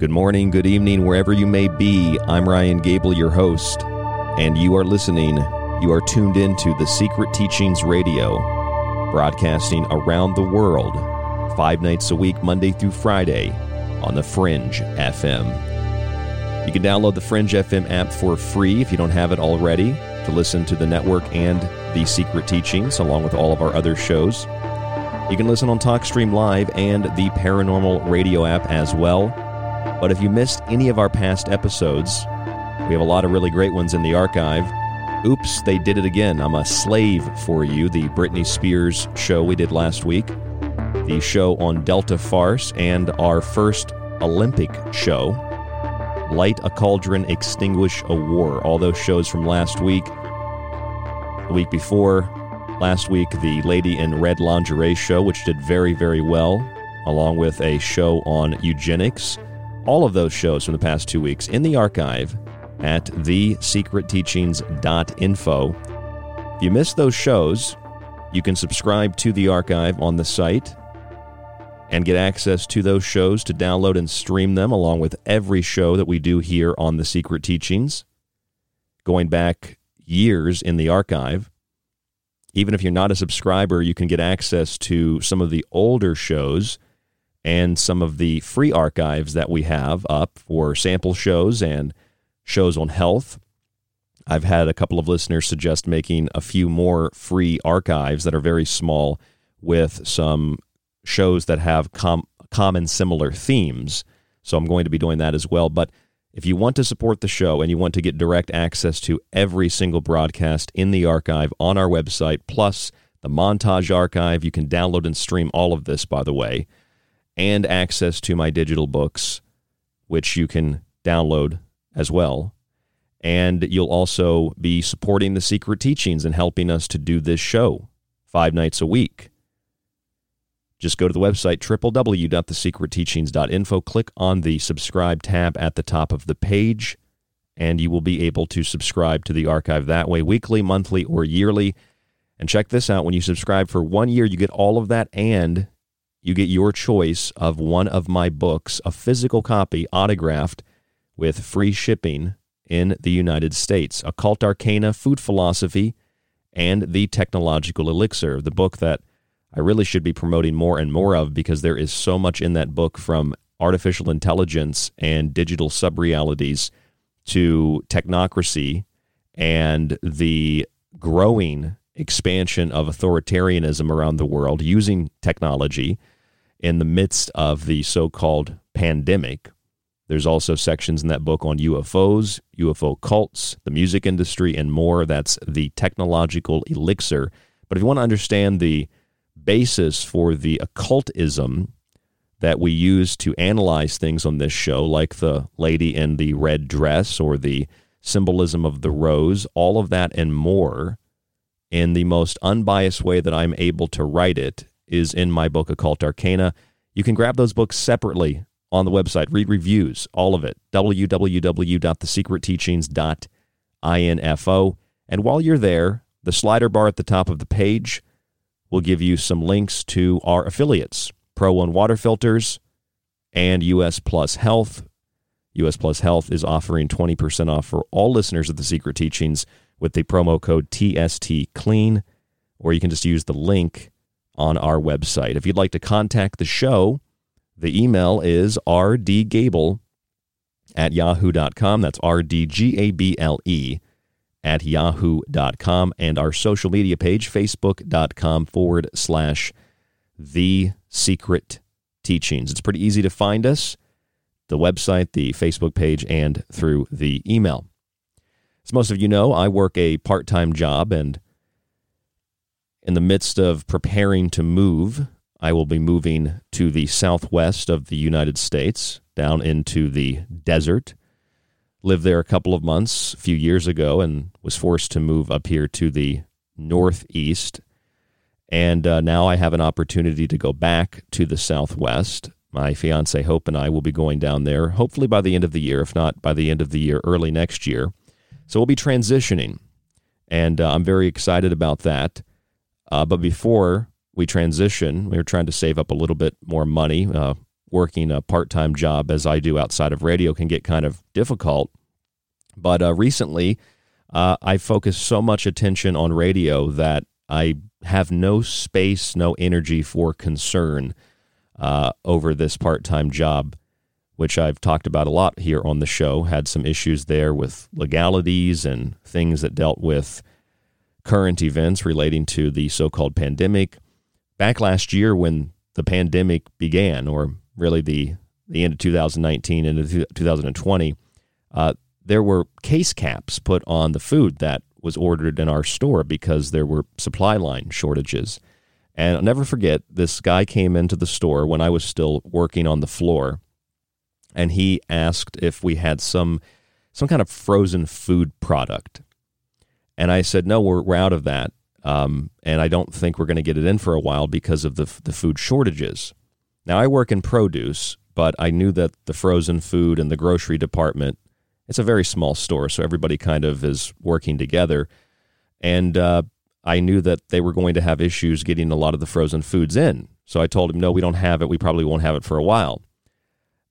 Good morning, good evening, wherever you may be. I'm Ryan Gable, your host, and you are listening. You are tuned into the Secret Teachings Radio, broadcasting around the world, five nights a week, Monday through Friday, on the Fringe FM. You can download the Fringe FM app for free if you don't have it already to listen to the network and the Secret Teachings, along with all of our other shows. You can listen on TalkStream Live and the Paranormal Radio app as well. But if you missed any of our past episodes, we have a lot of really great ones in the archive. Oops, they did it again. I'm a slave for you, the Britney Spears show we did last week, the show on Delta Farce, and our first Olympic show, Light a Cauldron, Extinguish a War. All those shows from last week. The week before, last week, the Lady in Red Lingerie show, which did very, very well, along with a show on eugenics. All of those shows from the past two weeks in the archive at thesecretteachings.info. If you missed those shows, you can subscribe to the archive on the site and get access to those shows to download and stream them along with every show that we do here on The Secret Teachings, going back years in the archive. Even if you're not a subscriber, you can get access to some of the older shows and some of the free archives that we have up for sample shows and shows on health. I've had a couple of listeners suggest making a few more free archives that are very small with some shows that have com- common similar themes. So I'm going to be doing that as well. But if you want to support the show and you want to get direct access to every single broadcast in the archive on our website, plus the montage archive, you can download and stream all of this, by the way, and access to my digital books, which you can download as well. And you'll also be supporting the secret teachings and helping us to do this show five nights a week. Just go to the website www.thesecretteachings.info, click on the subscribe tab at the top of the page, and you will be able to subscribe to the archive that way, weekly, monthly, or yearly. And check this out when you subscribe for one year, you get all of that, and you get your choice of one of my books, a physical copy, autographed, with free shipping in the United States Occult Arcana, Food Philosophy, and The Technological Elixir, the book that I really should be promoting more and more of because there is so much in that book from artificial intelligence and digital subrealities to technocracy and the growing expansion of authoritarianism around the world using technology in the midst of the so called pandemic. There's also sections in that book on UFOs, UFO cults, the music industry, and more. That's the technological elixir. But if you want to understand the basis for the occultism that we use to analyze things on this show, like the lady in the red dress or the symbolism of the rose, all of that and more, in the most unbiased way that I'm able to write it, is in my book, Occult Arcana. You can grab those books separately on the website, read reviews, all of it, www.thesecretteachings.info. And while you're there, the slider bar at the top of the page We'll give you some links to our affiliates, Pro One Water Filters and US Plus Health. US Plus Health is offering 20% off for all listeners of the Secret Teachings with the promo code TSTClean, or you can just use the link on our website. If you'd like to contact the show, the email is rdgable at yahoo.com. That's R D G A B L E at yahoo.com and our social media page, facebook.com forward slash the secret teachings. It's pretty easy to find us, the website, the Facebook page, and through the email. As most of you know, I work a part time job, and in the midst of preparing to move, I will be moving to the southwest of the United States, down into the desert lived there a couple of months a few years ago and was forced to move up here to the northeast. And uh, now I have an opportunity to go back to the southwest. My fiance Hope and I will be going down there, hopefully by the end of the year, if not by the end of the year, early next year. So we'll be transitioning, and uh, I'm very excited about that. Uh, but before we transition, we were trying to save up a little bit more money. Uh, working a part time job as I do outside of radio can get kind of difficult. But uh, recently, uh, I focused so much attention on radio that I have no space, no energy for concern uh, over this part time job, which I've talked about a lot here on the show. Had some issues there with legalities and things that dealt with current events relating to the so called pandemic. Back last year, when the pandemic began, or really the the end of 2019 into 2020, uh, there were case caps put on the food that was ordered in our store because there were supply line shortages. And I'll never forget, this guy came into the store when I was still working on the floor, and he asked if we had some some kind of frozen food product. And I said, no, we're, we're out of that. Um, and I don't think we're going to get it in for a while because of the, the food shortages. Now, I work in produce, but I knew that the frozen food and the grocery department, it's a very small store, so everybody kind of is working together. And uh, I knew that they were going to have issues getting a lot of the frozen foods in. So I told him, no, we don't have it. We probably won't have it for a while.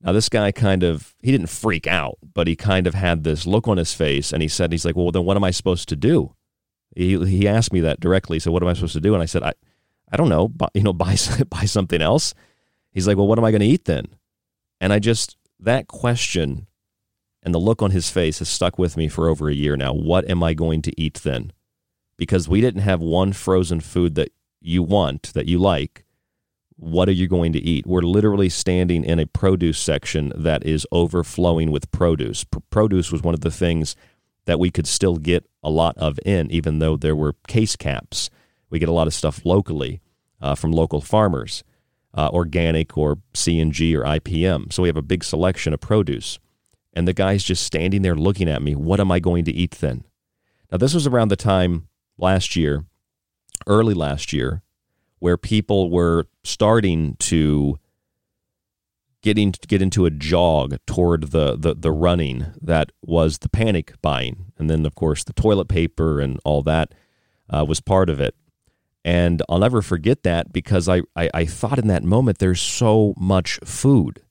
Now, this guy kind of, he didn't freak out, but he kind of had this look on his face and he said, he's like, well, then what am I supposed to do? He, he asked me that directly. So what am I supposed to do? And I said, I, I don't know, buy, you know, buy, buy something else. He's like, well, what am I going to eat then? And I just, that question and the look on his face has stuck with me for over a year now. What am I going to eat then? Because we didn't have one frozen food that you want, that you like what are you going to eat? We're literally standing in a produce section that is overflowing with produce. P- produce was one of the things that we could still get a lot of in, even though there were case caps. We get a lot of stuff locally uh, from local farmers, uh, organic or CNG or IPM. So we have a big selection of produce. And the guy's just standing there looking at me. What am I going to eat then? Now, this was around the time last year, early last year, where people were starting to getting get into a jog toward the, the the running that was the panic buying, and then of course the toilet paper and all that uh, was part of it. And I'll never forget that because I, I, I thought in that moment there's so much food.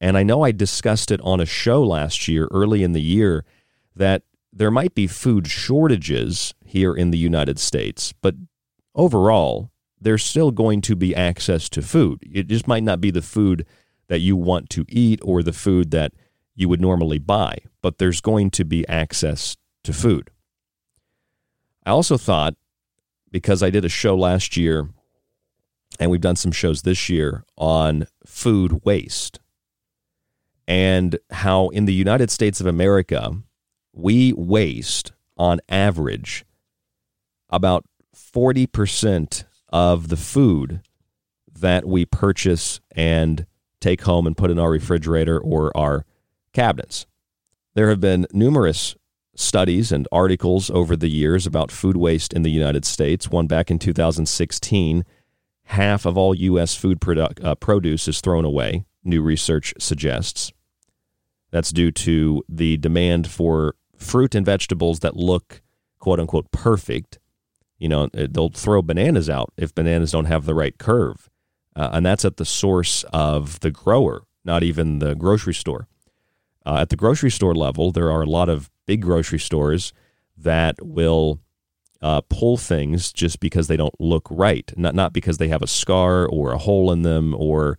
And I know I discussed it on a show last year, early in the year, that there might be food shortages here in the United States, but overall, there's still going to be access to food. It just might not be the food that you want to eat or the food that you would normally buy, but there's going to be access to food. I also thought, because I did a show last year and we've done some shows this year on food waste and how in the United States of America, we waste on average about 40% of the food that we purchase and take home and put in our refrigerator or our cabinets. There have been numerous studies and articles over the years about food waste in the United States. One back in 2016, half of all U.S. food produ- uh, produce is thrown away, new research suggests. That's due to the demand for fruit and vegetables that look quote unquote perfect you know, they'll throw bananas out if bananas don't have the right curve. Uh, and that's at the source of the grower, not even the grocery store. Uh, at the grocery store level, there are a lot of big grocery stores that will uh, pull things just because they don't look right, not not because they have a scar or a hole in them or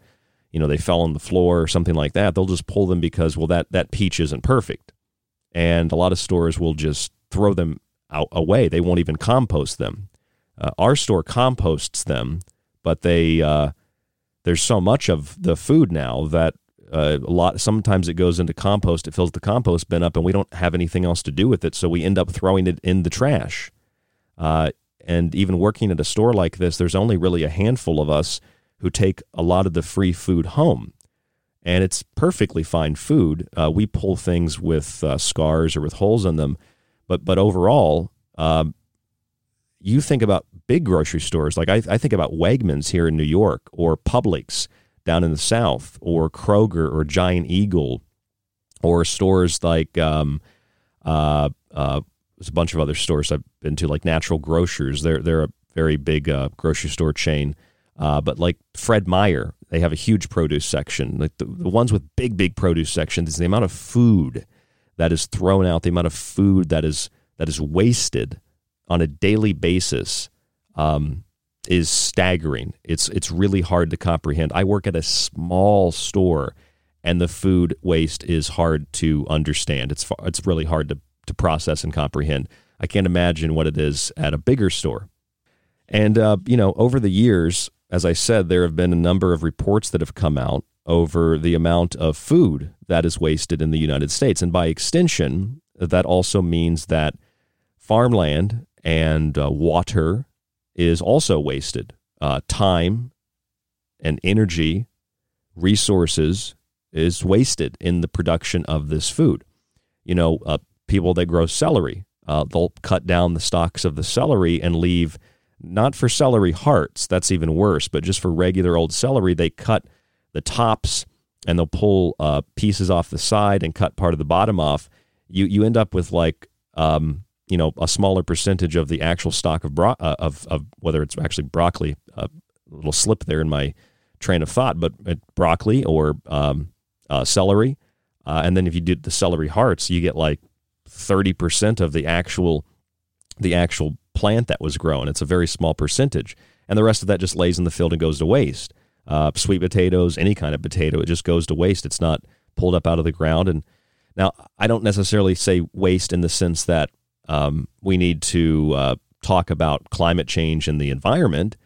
you know they fell on the floor or something like that. They'll just pull them because well that that peach isn't perfect, and a lot of stores will just throw them out, away. They won't even compost them. Uh, our store composts them, but they uh, there's so much of the food now that uh, a lot. Sometimes it goes into compost. It fills the compost bin up, and we don't have anything else to do with it, so we end up throwing it in the trash. Uh, and even working at a store like this, there's only really a handful of us who take a lot of the free food home and it's perfectly fine food. Uh, we pull things with uh, scars or with holes in them, but but overall, um, you think about big grocery stores like I, I think about Wegmans here in New York or Publix down in the South or Kroger or Giant Eagle or stores like um, uh, uh, there's a bunch of other stores I've been to like Natural Grocers. They're they're a very big uh, grocery store chain. Uh, but like Fred Meyer, they have a huge produce section. Like the, the ones with big, big produce sections, is the amount of food that is thrown out, the amount of food that is that is wasted on a daily basis um, is staggering. It's it's really hard to comprehend. I work at a small store, and the food waste is hard to understand. It's it's really hard to to process and comprehend. I can't imagine what it is at a bigger store. And uh, you know, over the years, as I said, there have been a number of reports that have come out over the amount of food that is wasted in the United States. And by extension, that also means that farmland and uh, water is also wasted. Uh, time and energy, resources is wasted in the production of this food. You know, uh, people that grow celery, uh, they'll cut down the stalks of the celery and leave not for celery hearts, that's even worse, but just for regular old celery, they cut the tops and they'll pull uh, pieces off the side and cut part of the bottom off. You you end up with like um, you know a smaller percentage of the actual stock of bro- uh, of of whether it's actually broccoli. Uh, a little slip there in my train of thought, but uh, broccoli or um, uh, celery, uh, and then if you do the celery hearts, you get like thirty percent of the actual the actual plant that was grown. It's a very small percentage, and the rest of that just lays in the field and goes to waste. Uh, sweet potatoes, any kind of potato, it just goes to waste. It's not pulled up out of the ground. And now, I don't necessarily say waste in the sense that um, we need to uh, talk about climate change and the environment.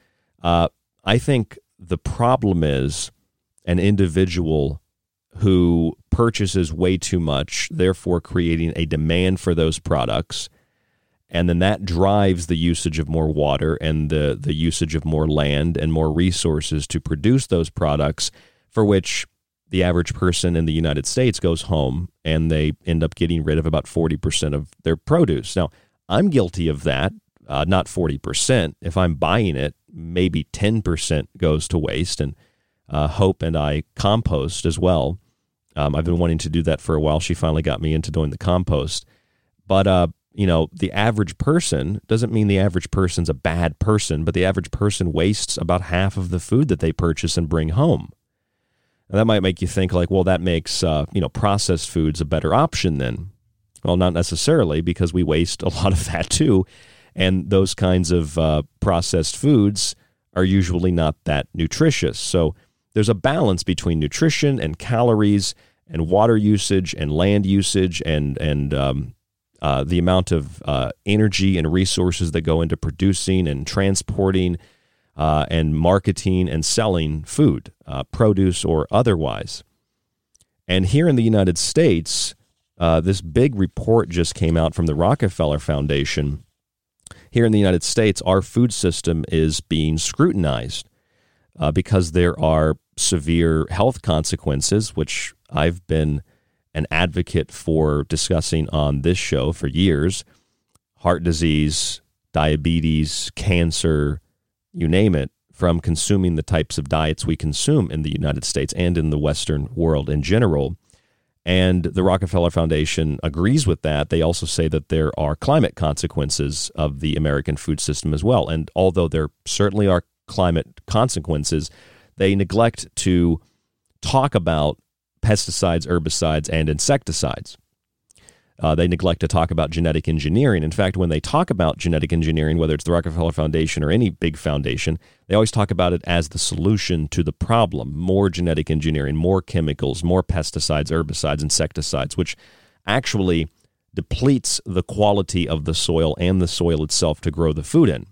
Uh, I think the problem is an individual who purchases way too much, therefore creating a demand for those products and then that drives the usage of more water and the the usage of more land and more resources to produce those products for which the average person in the United States goes home and they end up getting rid of about 40% of their produce. Now, I'm guilty of that, uh, not 40%. If I'm buying it, maybe 10% goes to waste. And uh, Hope and I compost as well. Um, I've been wanting to do that for a while. She finally got me into doing the compost. But uh, you know, the average person doesn't mean the average person's a bad person, but the average person wastes about half of the food that they purchase and bring home. And that might make you think like, well, that makes uh, you know processed foods a better option then. Well, not necessarily because we waste a lot of that too, and those kinds of uh, processed foods are usually not that nutritious. So there's a balance between nutrition and calories and water usage and land usage and and um, uh, the amount of uh, energy and resources that go into producing and transporting uh, and marketing and selling food, uh, produce or otherwise. And here in the United States, uh, this big report just came out from the Rockefeller Foundation. Here in the United States, our food system is being scrutinized uh, because there are severe health consequences, which I've been an advocate for discussing on this show for years heart disease, diabetes, cancer, you name it, from consuming the types of diets we consume in the United States and in the Western world in general. And the Rockefeller Foundation agrees with that. They also say that there are climate consequences of the American food system as well. And although there certainly are climate consequences, they neglect to talk about pesticides, herbicides, and insecticides. Uh, they neglect to talk about genetic engineering. In fact, when they talk about genetic engineering, whether it's the Rockefeller Foundation or any big foundation, they always talk about it as the solution to the problem more genetic engineering, more chemicals, more pesticides, herbicides, insecticides, which actually depletes the quality of the soil and the soil itself to grow the food in.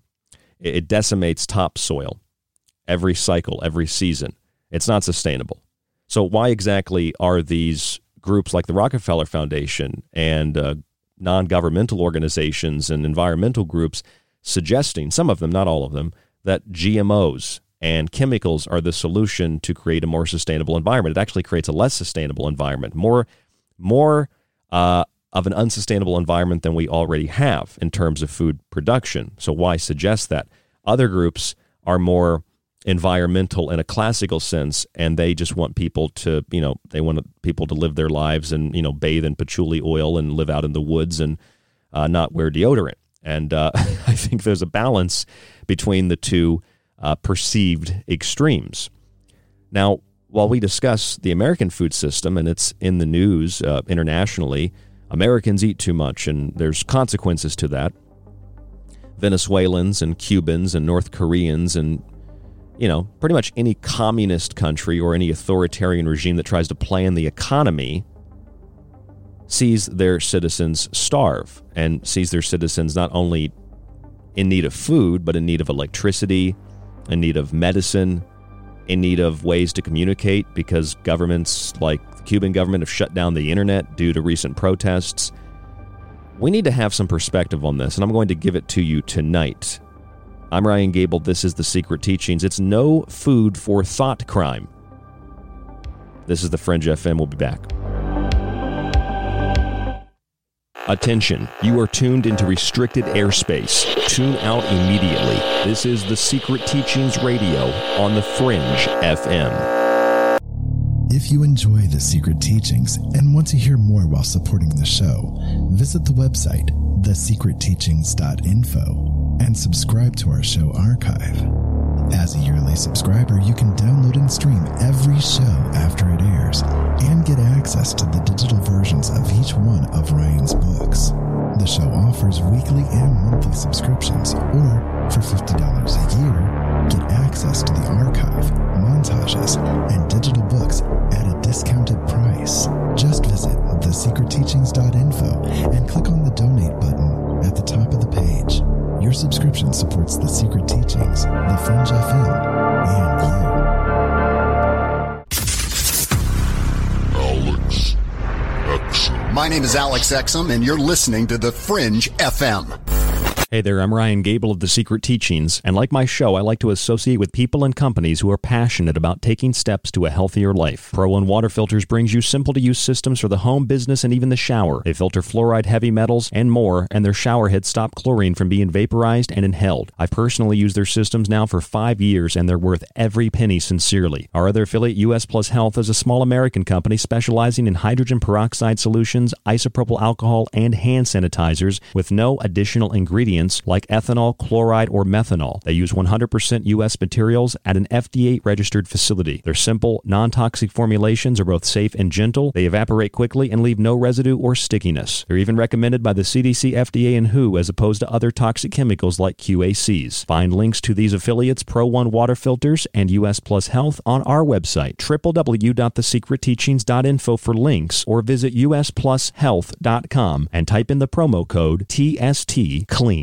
It decimates topsoil every cycle, every season. It's not sustainable. So, why exactly are these groups like the Rockefeller Foundation and uh, non governmental organizations and environmental groups suggesting, some of them, not all of them, that GMOs and chemicals are the solution to create a more sustainable environment? It actually creates a less sustainable environment, more, more uh, of an unsustainable environment than we already have in terms of food production. So, why suggest that? Other groups are more environmental in a classical sense and they just want people to you know they want people to live their lives and you know bathe in patchouli oil and live out in the woods and uh, not wear deodorant. And uh, i think there's a balance between the two uh, perceived extremes. Now while we discuss the american food system and it's in the news uh, internationally americans eat too much and there's consequences to that. Venezuelans and cubans and north koreans and you know, pretty much any communist country or any authoritarian regime that tries to plan the economy sees their citizens starve and sees their citizens not only in need of food, but in need of electricity, in need of medicine, in need of ways to communicate because governments like the Cuban government have shut down the internet due to recent protests. We need to have some perspective on this, and I'm going to give it to you tonight. I'm Ryan Gable. This is The Secret Teachings. It's no food for thought crime. This is The Fringe FM. We'll be back. Attention, you are tuned into restricted airspace. Tune out immediately. This is the Secret Teachings Radio on the Fringe FM. If you enjoy the Secret Teachings and want to hear more while supporting the show, visit the website thesecretteachings.info and subscribe to our show archive. As a yearly subscriber, you can download and stream every show after it airs and get access to the digital versions of each one of Ryan's books. The show offers weekly and monthly subscriptions, or for $50 a year, get access to the archive, montages, and digital books at a discounted price. Just visit thesecretteachings.info and click on the donate button at the top of the page. Your subscription supports the secret teachings, the Fringe FM, and you. Alex Exum. My name is Alex Exum, and you're listening to the Fringe FM. Hey there, I'm Ryan Gable of The Secret Teachings, and like my show, I like to associate with people and companies who are passionate about taking steps to a healthier life. Pro One Water Filters brings you simple to use systems for the home, business, and even the shower. They filter fluoride, heavy metals, and more, and their shower heads stop chlorine from being vaporized and inhaled. I've personally used their systems now for five years, and they're worth every penny sincerely. Our other affiliate, US Plus Health, is a small American company specializing in hydrogen peroxide solutions, isopropyl alcohol, and hand sanitizers with no additional ingredients like ethanol, chloride, or methanol. They use 100% U.S. materials at an FDA registered facility. Their simple, non toxic formulations are both safe and gentle. They evaporate quickly and leave no residue or stickiness. They're even recommended by the CDC, FDA, and WHO as opposed to other toxic chemicals like QACs. Find links to these affiliates, Pro One Water Filters, and US Plus Health on our website, www.thesecretteachings.info for links, or visit usplushealth.com and type in the promo code TST CLEAN.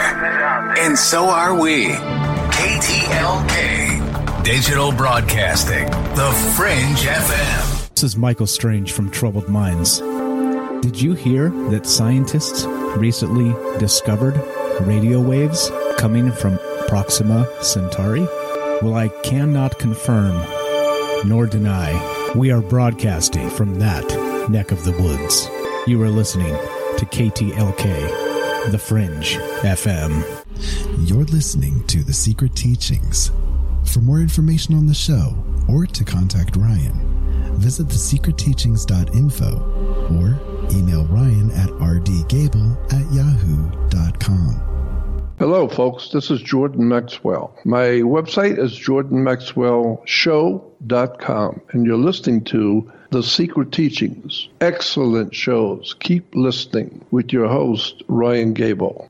and so are we. KTLK, Digital Broadcasting, The Fringe FM. This is Michael Strange from Troubled Minds. Did you hear that scientists recently discovered radio waves coming from Proxima Centauri? Well, I cannot confirm nor deny. We are broadcasting from that neck of the woods. You are listening to KTLK, The Fringe FM. You're listening to The Secret Teachings. For more information on the show or to contact Ryan, visit thesecretteachings.info or email Ryan at rdgable at yahoo.com. Hello, folks. This is Jordan Maxwell. My website is jordanmaxwellshow.com, and you're listening to The Secret Teachings. Excellent shows. Keep listening with your host, Ryan Gable.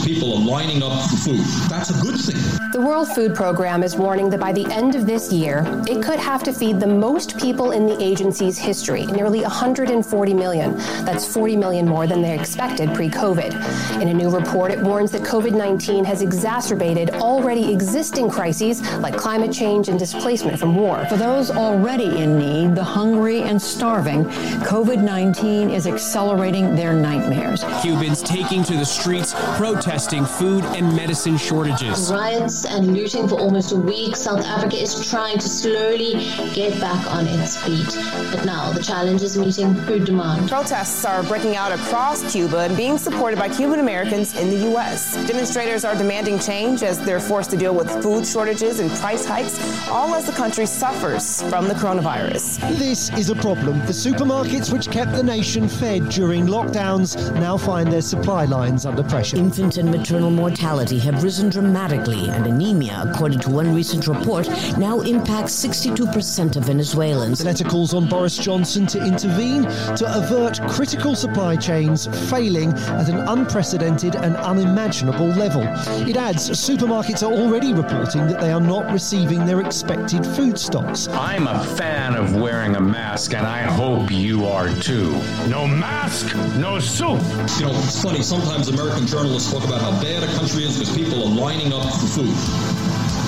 People are lining up for food. That's a good thing. The World Food Program is warning that by the end of this year, it could have to feed the most people in the agency's history, nearly 140 million. That's 40 million more than they expected pre COVID. In a new report, it warns that COVID 19 has exacerbated already existing crises like climate change and displacement from war. For those already in need, the hungry and starving, COVID 19 is accelerating their nightmares. Cubans taking to the streets, protesting protesting food and medicine shortages. Riots and looting for almost a week, South Africa is trying to slowly get back on its feet. But now the challenge is meeting food demand. Protests are breaking out across Cuba and being supported by Cuban Americans in the U.S. Demonstrators are demanding change as they're forced to deal with food shortages and price hikes, all as the country suffers from the coronavirus. This is a problem. The supermarkets which kept the nation fed during lockdowns now find their supply lines under pressure. Infant and maternal mortality have risen dramatically, and anemia, according to one recent report, now impacts 62% of Venezuelans. The letter calls on Boris Johnson to intervene to avert critical supply chains failing at an unprecedented and unimaginable level. It adds supermarkets are already reporting that they are not receiving their expected food stocks. I'm a fan of wearing a mask, and I hope you are too. No mask, no soup. You know, it's funny, sometimes American journalists talk about how bad a country is because people are lining up for food.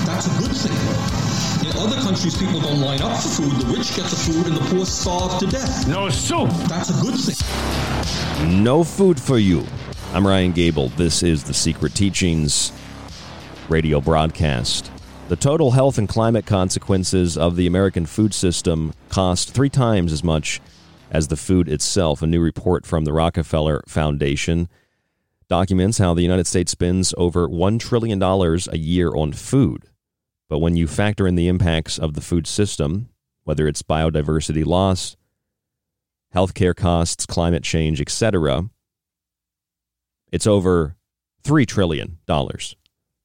That's a good thing. In other countries, people don't line up for food. The rich get the food and the poor starve to death. No soup. That's a good thing. No food for you. I'm Ryan Gable. This is the Secret Teachings radio broadcast. The total health and climate consequences of the American food system cost three times as much as the food itself. A new report from the Rockefeller Foundation documents how the United States spends over $1 trillion a year on food. But when you factor in the impacts of the food system, whether it's biodiversity loss, healthcare costs, climate change, etc., it's over $3 trillion.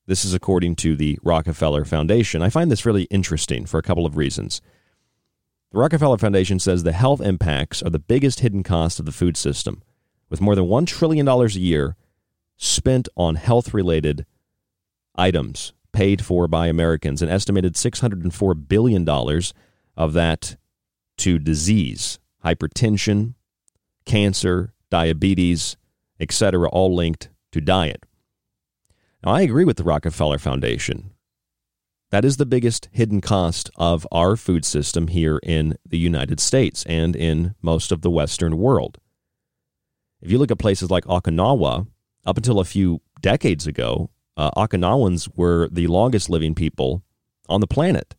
This is according to the Rockefeller Foundation. I find this really interesting for a couple of reasons. The Rockefeller Foundation says the health impacts are the biggest hidden cost of the food system, with more than $1 trillion a year spent on health related items paid for by Americans, an estimated $604 billion of that to disease, hypertension, cancer, diabetes, etc., all linked to diet. Now, I agree with the Rockefeller Foundation. That is the biggest hidden cost of our food system here in the United States and in most of the Western world. If you look at places like Okinawa, up until a few decades ago, uh, Okinawans were the longest living people on the planet.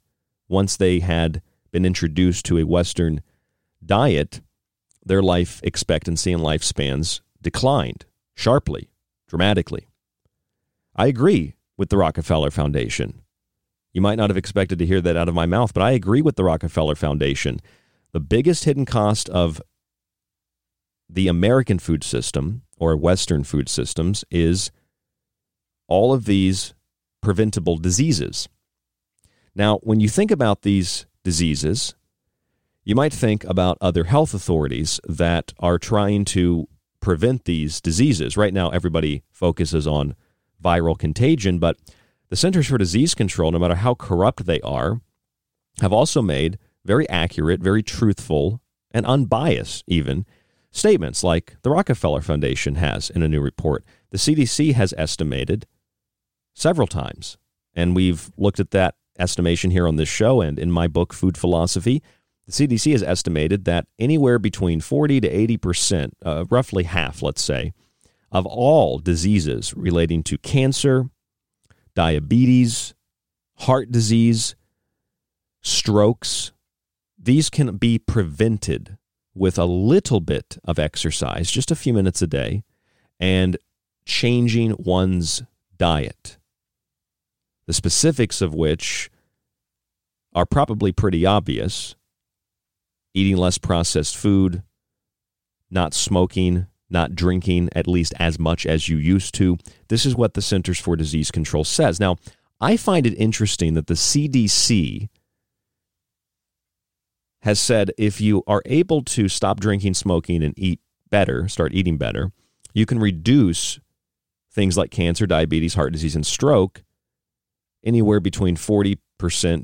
Once they had been introduced to a Western diet, their life expectancy and lifespans declined sharply, dramatically. I agree with the Rockefeller Foundation. You might not have expected to hear that out of my mouth, but I agree with the Rockefeller Foundation. The biggest hidden cost of the American food system or Western food systems is all of these preventable diseases. Now, when you think about these diseases, you might think about other health authorities that are trying to prevent these diseases. Right now, everybody focuses on viral contagion, but the Centers for Disease Control, no matter how corrupt they are, have also made very accurate, very truthful, and unbiased, even statements like the Rockefeller Foundation has in a new report. The CDC has estimated several times, and we've looked at that estimation here on this show and in my book, Food Philosophy. The CDC has estimated that anywhere between 40 to 80 percent, uh, roughly half, let's say, of all diseases relating to cancer, diabetes, heart disease, strokes, these can be prevented with a little bit of exercise, just a few minutes a day, and changing one's diet. The specifics of which are probably pretty obvious eating less processed food, not smoking, not drinking at least as much as you used to. This is what the Centers for Disease Control says. Now, I find it interesting that the CDC has said if you are able to stop drinking, smoking, and eat better, start eating better, you can reduce things like cancer, diabetes, heart disease, and stroke. Anywhere between 40%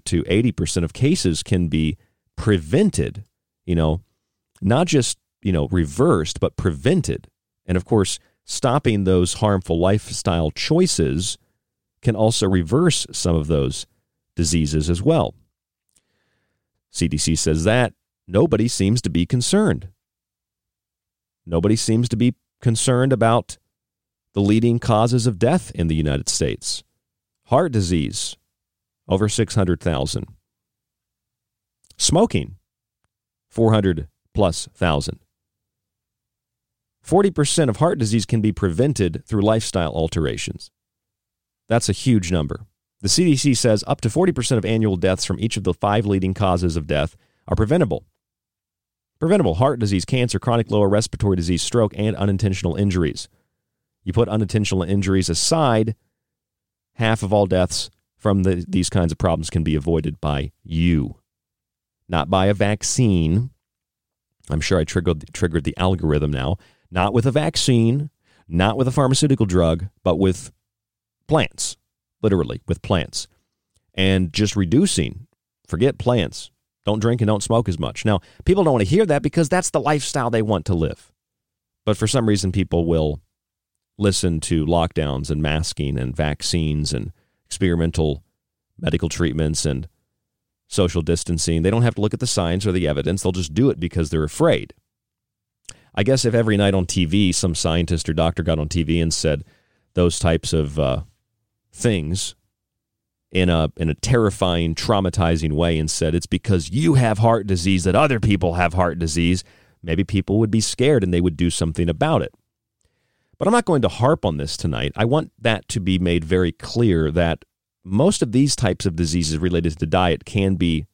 to 80% of cases can be prevented, you know, not just you know, reversed, but prevented. And of course, stopping those harmful lifestyle choices can also reverse some of those diseases as well. CDC says that nobody seems to be concerned. Nobody seems to be concerned about the leading causes of death in the United States. Heart disease, over 600,000. Smoking, 400 plus thousand. 40% of heart disease can be prevented through lifestyle alterations. That's a huge number. The CDC says up to 40% of annual deaths from each of the five leading causes of death are preventable. Preventable heart disease, cancer, chronic lower respiratory disease, stroke, and unintentional injuries. You put unintentional injuries aside, half of all deaths from the, these kinds of problems can be avoided by you, not by a vaccine. I'm sure I triggered, triggered the algorithm now. Not with a vaccine, not with a pharmaceutical drug, but with plants, literally, with plants. And just reducing, forget plants. Don't drink and don't smoke as much. Now, people don't want to hear that because that's the lifestyle they want to live. But for some reason, people will listen to lockdowns and masking and vaccines and experimental medical treatments and social distancing. They don't have to look at the science or the evidence. They'll just do it because they're afraid. I guess if every night on TV some scientist or doctor got on TV and said those types of uh, things in a in a terrifying, traumatizing way and said it's because you have heart disease that other people have heart disease, maybe people would be scared and they would do something about it. But I'm not going to harp on this tonight. I want that to be made very clear that most of these types of diseases related to diet can be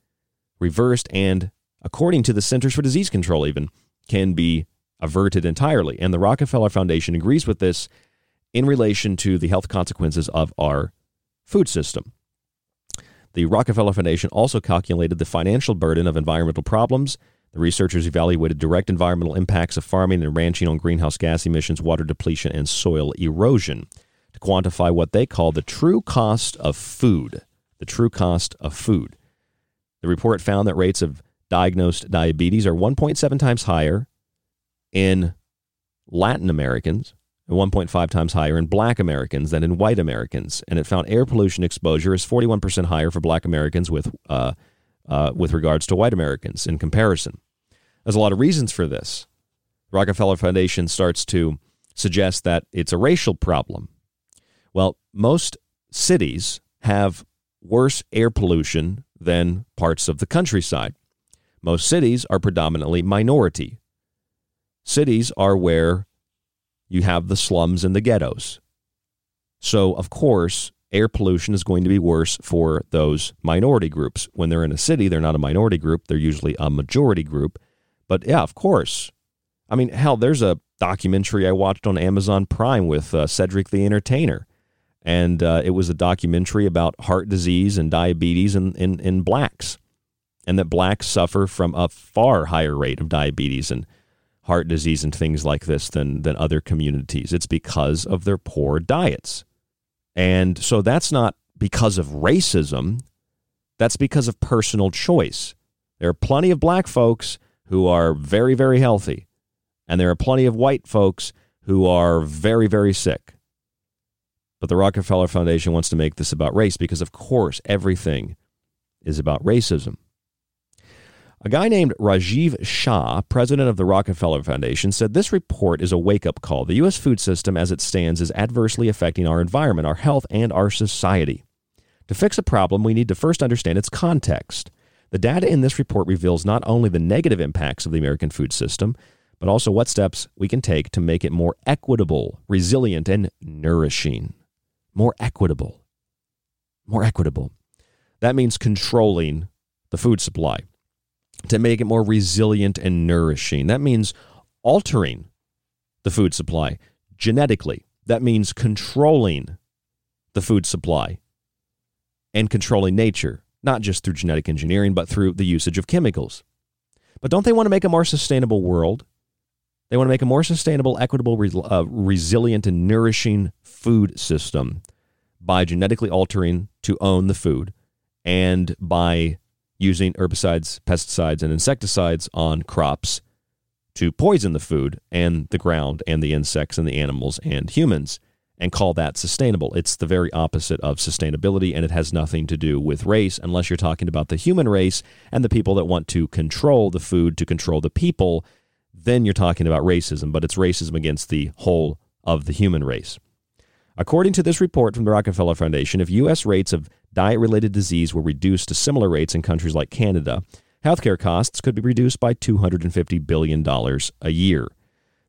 reversed and, according to the Centers for Disease Control, even can be averted entirely. And the Rockefeller Foundation agrees with this in relation to the health consequences of our food system. The Rockefeller Foundation also calculated the financial burden of environmental problems. The researchers evaluated direct environmental impacts of farming and ranching on greenhouse gas emissions, water depletion, and soil erosion to quantify what they call the true cost of food. The true cost of food. The report found that rates of diagnosed diabetes are 1.7 times higher in Latin Americans 1.5 times higher in black Americans than in white Americans. And it found air pollution exposure is 41% higher for black Americans with, uh, uh, with regards to white Americans in comparison. There's a lot of reasons for this. Rockefeller Foundation starts to suggest that it's a racial problem. Well, most cities have worse air pollution than parts of the countryside. Most cities are predominantly minority. Cities are where you have the slums and the ghettos. So, of course, air pollution is going to be worse for those minority groups. When they're in a city, they're not a minority group, they're usually a majority group. But yeah, of course. I mean, hell, there's a documentary I watched on Amazon Prime with uh, Cedric the Entertainer and uh, it was a documentary about heart disease and diabetes in, in, in blacks, and that blacks suffer from a far higher rate of diabetes and heart disease and things like this than, than other communities. It's because of their poor diets. And so that's not because of racism, that's because of personal choice. There are plenty of black folks who are very, very healthy, and there are plenty of white folks who are very, very sick. But the Rockefeller Foundation wants to make this about race because, of course, everything is about racism. A guy named Rajiv Shah, president of the Rockefeller Foundation, said this report is a wake up call. The U.S. food system, as it stands, is adversely affecting our environment, our health, and our society. To fix a problem, we need to first understand its context. The data in this report reveals not only the negative impacts of the American food system, but also what steps we can take to make it more equitable, resilient, and nourishing more equitable. More equitable. That means controlling the food supply to make it more resilient and nourishing. That means altering the food supply genetically. That means controlling the food supply and controlling nature, not just through genetic engineering, but through the usage of chemicals. But don't they want to make a more sustainable world? They want to make a more sustainable, equitable, uh, resilient, and nourishing food system by genetically altering to own the food and by using herbicides, pesticides, and insecticides on crops to poison the food and the ground and the insects and the animals and humans and call that sustainable. It's the very opposite of sustainability, and it has nothing to do with race unless you're talking about the human race and the people that want to control the food to control the people. Then you're talking about racism, but it's racism against the whole of the human race. According to this report from the Rockefeller Foundation, if U.S. rates of diet related disease were reduced to similar rates in countries like Canada, healthcare costs could be reduced by $250 billion a year.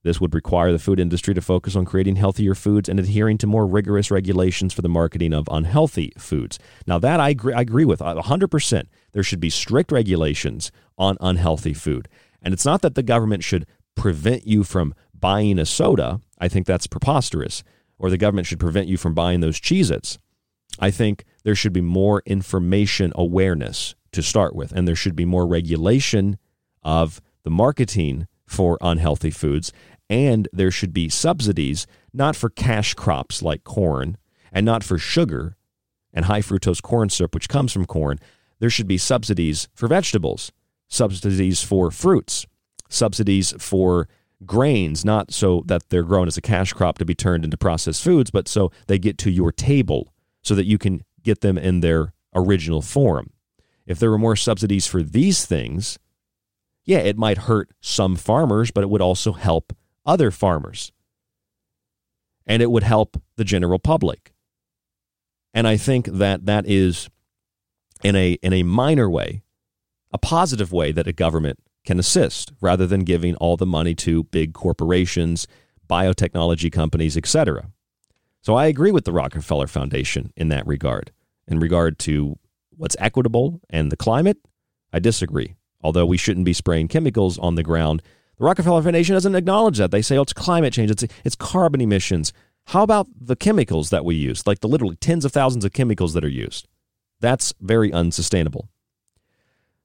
This would require the food industry to focus on creating healthier foods and adhering to more rigorous regulations for the marketing of unhealthy foods. Now, that I agree, I agree with 100%. There should be strict regulations on unhealthy food. And it's not that the government should prevent you from buying a soda. I think that's preposterous. Or the government should prevent you from buying those Cheez Its. I think there should be more information awareness to start with, and there should be more regulation of the marketing for unhealthy foods and there should be subsidies not for cash crops like corn and not for sugar and high fructose corn syrup, which comes from corn. There should be subsidies for vegetables, subsidies for fruits, subsidies for grains, not so that they're grown as a cash crop to be turned into processed foods, but so they get to your table so that you can get them in their original form. If there were more subsidies for these things, yeah, it might hurt some farmers, but it would also help other farmers. And it would help the general public. And I think that that is, in a, in a minor way, a positive way that a government can assist rather than giving all the money to big corporations, biotechnology companies, etc. So I agree with the Rockefeller Foundation in that regard. In regard to what's equitable and the climate, I disagree. Although we shouldn't be spraying chemicals on the ground the Rockefeller Foundation doesn't acknowledge that. They say, oh, it's climate change, it's, it's carbon emissions. How about the chemicals that we use, like the literally tens of thousands of chemicals that are used? That's very unsustainable.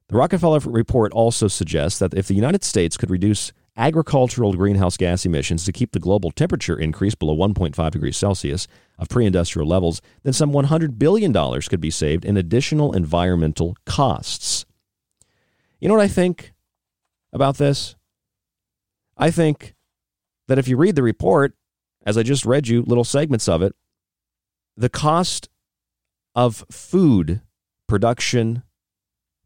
The Rockefeller report also suggests that if the United States could reduce agricultural greenhouse gas emissions to keep the global temperature increase below 1.5 degrees Celsius of pre industrial levels, then some $100 billion could be saved in additional environmental costs. You know what I think about this? I think that if you read the report, as I just read you little segments of it, the cost of food production,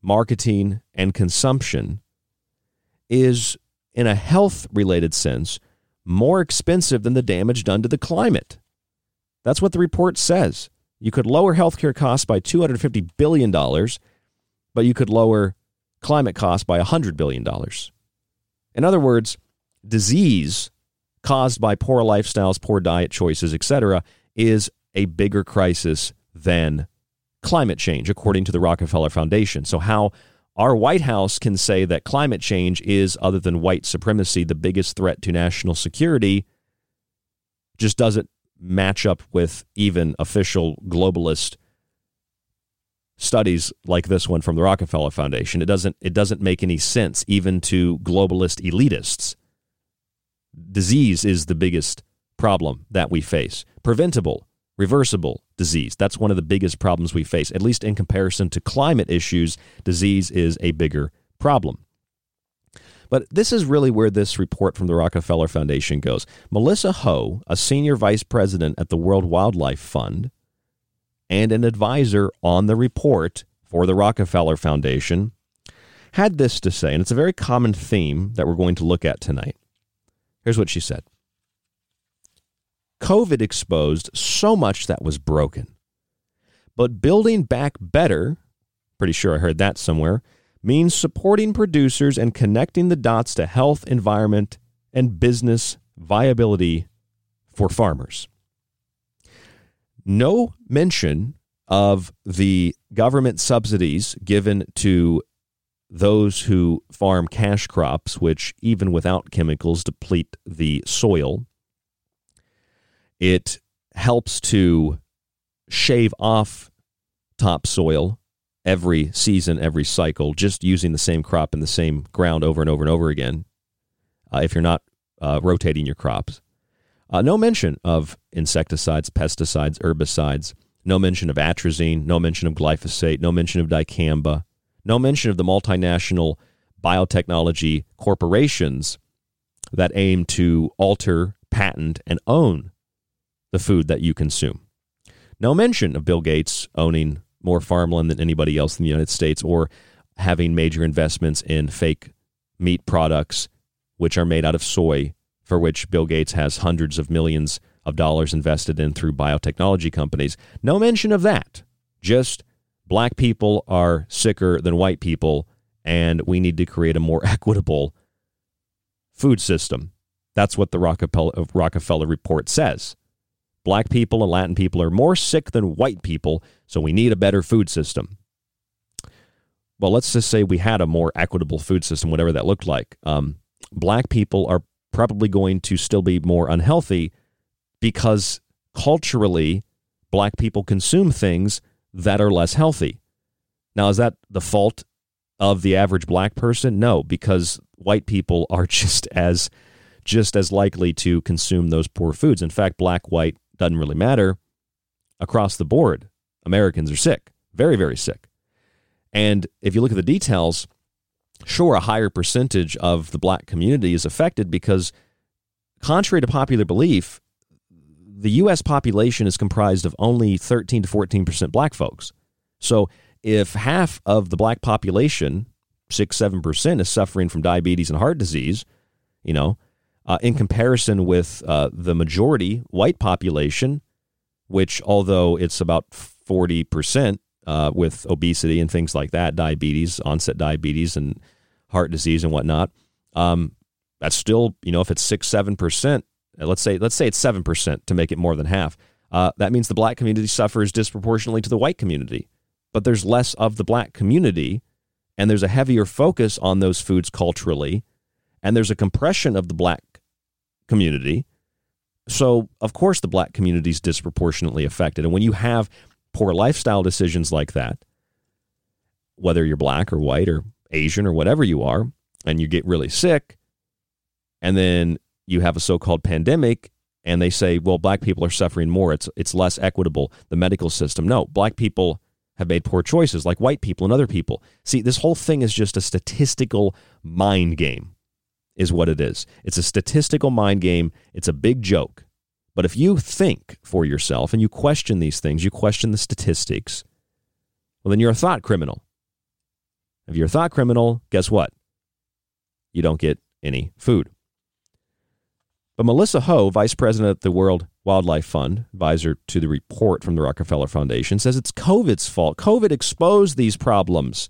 marketing, and consumption is, in a health related sense, more expensive than the damage done to the climate. That's what the report says. You could lower healthcare costs by $250 billion, but you could lower climate costs by $100 billion. In other words, disease caused by poor lifestyles, poor diet choices, etc., is a bigger crisis than climate change, according to the Rockefeller Foundation. So, how our White House can say that climate change is, other than white supremacy, the biggest threat to national security just doesn't match up with even official globalist studies like this one from the Rockefeller Foundation. It doesn't it doesn't make any sense even to globalist elitists disease is the biggest problem that we face. Preventable, reversible disease. That's one of the biggest problems we face. At least in comparison to climate issues, disease is a bigger problem. But this is really where this report from the Rockefeller Foundation goes. Melissa Ho, a senior vice president at the World Wildlife Fund and an advisor on the report for the Rockefeller Foundation, had this to say, and it's a very common theme that we're going to look at tonight. Here's what she said COVID exposed so much that was broken. But building back better, pretty sure I heard that somewhere, means supporting producers and connecting the dots to health, environment, and business viability for farmers. No mention of the government subsidies given to those who farm cash crops, which even without chemicals deplete the soil. It helps to shave off topsoil every season, every cycle, just using the same crop in the same ground over and over and over again. Uh, if you're not uh, rotating your crops, uh, no mention of insecticides, pesticides, herbicides. No mention of atrazine. No mention of glyphosate. No mention of dicamba. No mention of the multinational biotechnology corporations that aim to alter, patent, and own the food that you consume. No mention of Bill Gates owning more farmland than anybody else in the United States or having major investments in fake meat products, which are made out of soy, for which Bill Gates has hundreds of millions of dollars invested in through biotechnology companies. No mention of that. Just black people are sicker than white people, and we need to create a more equitable food system. That's what the Rockefeller, report says. Black people and Latin people are more sick than white people, so we need a better food system. Well, let's just say we had a more equitable food system, whatever that looked like. Um, black people are probably going to still be more unhealthy because culturally, black people consume things that are less healthy. Now, is that the fault of the average black person? No, because white people are just as just as likely to consume those poor foods. In fact, black, white, doesn't really matter. Across the board, Americans are sick, very, very sick. And if you look at the details, sure, a higher percentage of the black community is affected because, contrary to popular belief, the U.S. population is comprised of only 13 to 14 percent black folks. So if half of the black population, six, seven percent, is suffering from diabetes and heart disease, you know, uh, in comparison with uh, the majority white population, which although it's about 40% uh, with obesity and things like that, diabetes, onset diabetes and heart disease and whatnot, um, that's still, you know, if it's six, 7%, uh, let's say, let's say it's 7% to make it more than half. Uh, that means the black community suffers disproportionately to the white community. But there's less of the black community, and there's a heavier focus on those foods culturally, and there's a compression of the black community. So, of course, the black community is disproportionately affected. And when you have poor lifestyle decisions like that, whether you're black or white or Asian or whatever you are, and you get really sick, and then you have a so called pandemic, and they say, well, black people are suffering more. It's, it's less equitable, the medical system. No, black people have made poor choices like white people and other people. See, this whole thing is just a statistical mind game is what it is. It's a statistical mind game, it's a big joke. But if you think for yourself and you question these things, you question the statistics, well, then you're a thought criminal. If you're a thought criminal, guess what? You don't get any food. But Melissa Ho, vice president at the World Wildlife Fund, advisor to the report from the Rockefeller Foundation, says it's COVID's fault. COVID exposed these problems,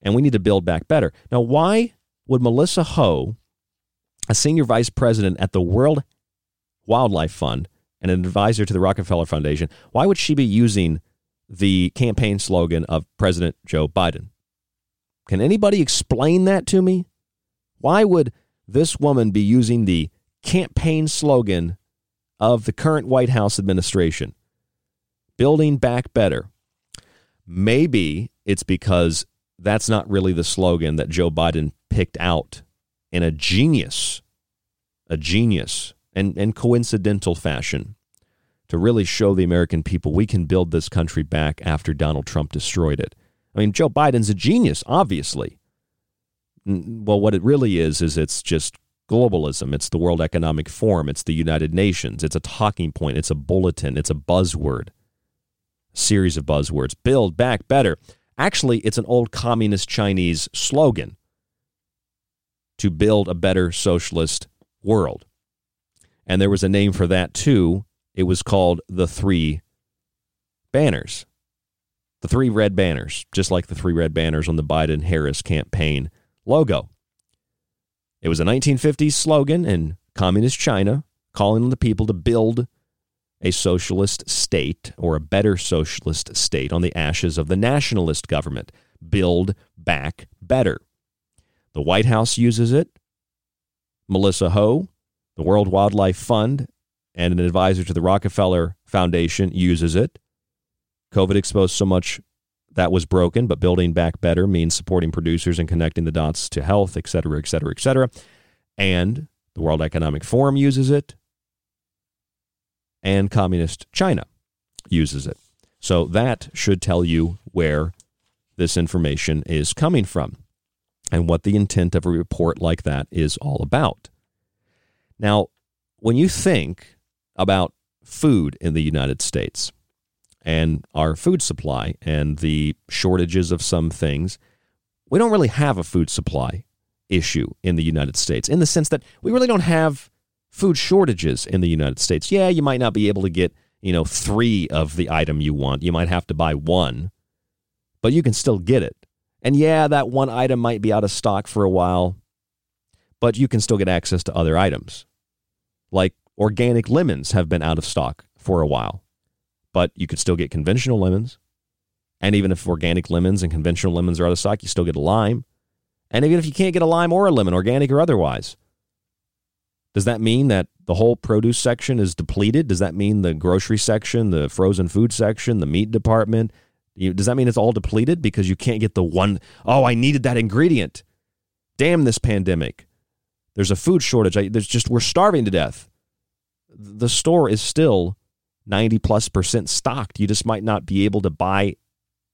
and we need to build back better. Now, why would Melissa Ho a senior vice president at the World Wildlife Fund and an advisor to the Rockefeller Foundation, why would she be using the campaign slogan of President Joe Biden? Can anybody explain that to me? Why would this woman be using the campaign slogan of the current White House administration? Building back better. Maybe it's because that's not really the slogan that Joe Biden picked out in a genius, a genius and, and coincidental fashion to really show the American people we can build this country back after Donald Trump destroyed it. I mean, Joe Biden's a genius, obviously. Well, what it really is, is it's just globalism. It's the World Economic Forum. It's the United Nations. It's a talking point. It's a bulletin. It's a buzzword. A series of buzzwords. Build back better. Actually, it's an old communist Chinese slogan to build a better socialist world. And there was a name for that too. It was called the Three Banners. The three red banners, just like the three red banners on the Biden Harris campaign logo. It was a 1950s slogan in communist China calling on the people to build a socialist state or a better socialist state on the ashes of the nationalist government. Build back better. The White House uses it. Melissa Ho, the World Wildlife Fund, and an advisor to the Rockefeller Foundation uses it. COVID exposed so much that was broken, but building back better means supporting producers and connecting the dots to health, et cetera, et cetera, et cetera. And the World Economic Forum uses it, and Communist China uses it. So that should tell you where this information is coming from and what the intent of a report like that is all about. Now, when you think about food in the United States and our food supply and the shortages of some things, we don't really have a food supply issue in the United States in the sense that we really don't have food shortages in the United States. Yeah, you might not be able to get, you know, three of the item you want. You might have to buy one, but you can still get it. And yeah, that one item might be out of stock for a while, but you can still get access to other items. Like organic lemons have been out of stock for a while, but you could still get conventional lemons. And even if organic lemons and conventional lemons are out of stock, you still get a lime. And even if you can't get a lime or a lemon, organic or otherwise, does that mean that the whole produce section is depleted? Does that mean the grocery section, the frozen food section, the meat department? Does that mean it's all depleted because you can't get the one, oh, I needed that ingredient? Damn this pandemic. There's a food shortage. I, there's just, we're starving to death. The store is still 90 plus percent stocked. You just might not be able to buy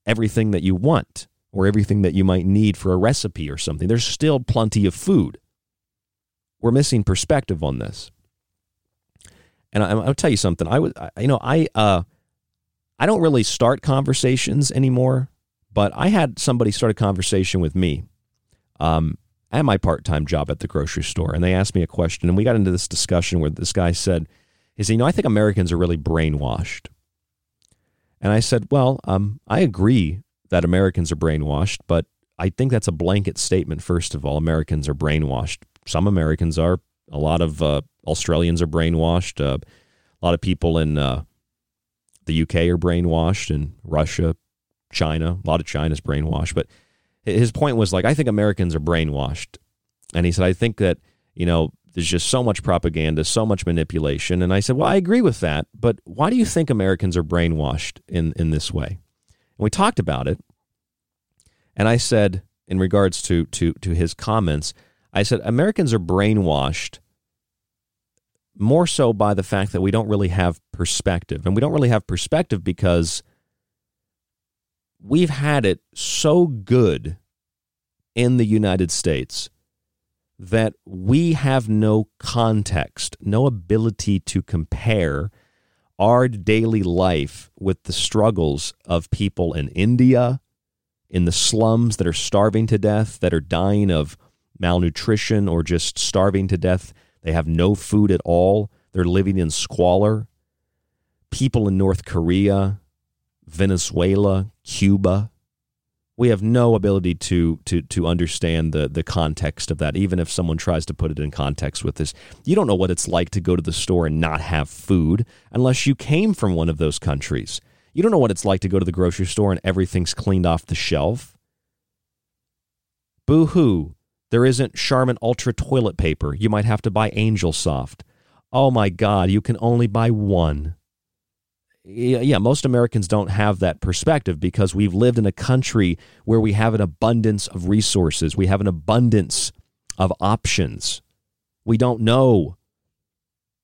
everything that you want or everything that you might need for a recipe or something. There's still plenty of food we're missing perspective on this. And I, will tell you something. I would, you know, I, uh, I don't really start conversations anymore, but I had somebody start a conversation with me, um, at my part-time job at the grocery store, and they asked me a question, and we got into this discussion where this guy said, "He said, you know, I think Americans are really brainwashed." And I said, "Well, um, I agree that Americans are brainwashed, but I think that's a blanket statement. First of all, Americans are brainwashed some Americans are. A lot of uh, Australians are brainwashed. Uh, a lot of people in uh, the UK are brainwashed, and Russia, China. A lot of China's brainwashed. But his point was like, I think Americans are brainwashed, and he said, I think that you know there's just so much propaganda, so much manipulation. And I said, well, I agree with that, but why do you think Americans are brainwashed in in this way? And we talked about it, and I said, in regards to to to his comments, I said Americans are brainwashed more so by the fact that we don't really have perspective. And we don't really have perspective because we've had it so good in the United States that we have no context, no ability to compare our daily life with the struggles of people in India, in the slums that are starving to death, that are dying of malnutrition or just starving to death. They have no food at all. They're living in squalor. People in North Korea, Venezuela, Cuba. We have no ability to to to understand the the context of that, even if someone tries to put it in context with this. You don't know what it's like to go to the store and not have food unless you came from one of those countries. You don't know what it's like to go to the grocery store and everything's cleaned off the shelf. Boo hoo. There isn't Charmin Ultra toilet paper. You might have to buy Angel Soft. Oh my God, you can only buy one. Yeah, most Americans don't have that perspective because we've lived in a country where we have an abundance of resources. We have an abundance of options. We don't know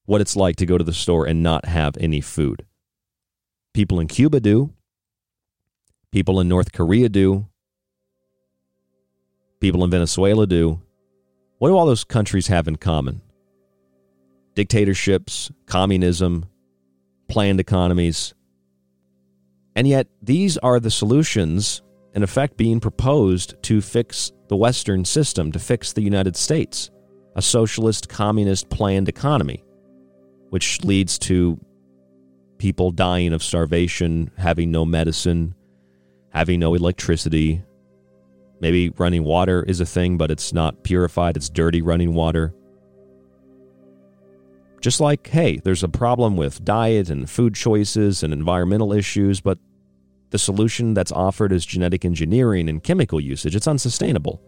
what it's like to go to the store and not have any food. People in Cuba do. People in North Korea do people in Venezuela do. What do all those countries have in common? Dictatorships, communism, planned economies. And yet, these are the solutions, in effect, being proposed to fix the Western system, to fix the United States, a socialist, communist, planned economy, which leads to people dying of starvation, having no medicine, having no electricity, Maybe running water is a thing, but it's not purified, it's dirty running water. Just like, hey, there's a problem with diet and food choices and environmental issues, but the solution that's offered is genetic engineering and chemical usage. It's unsustainable.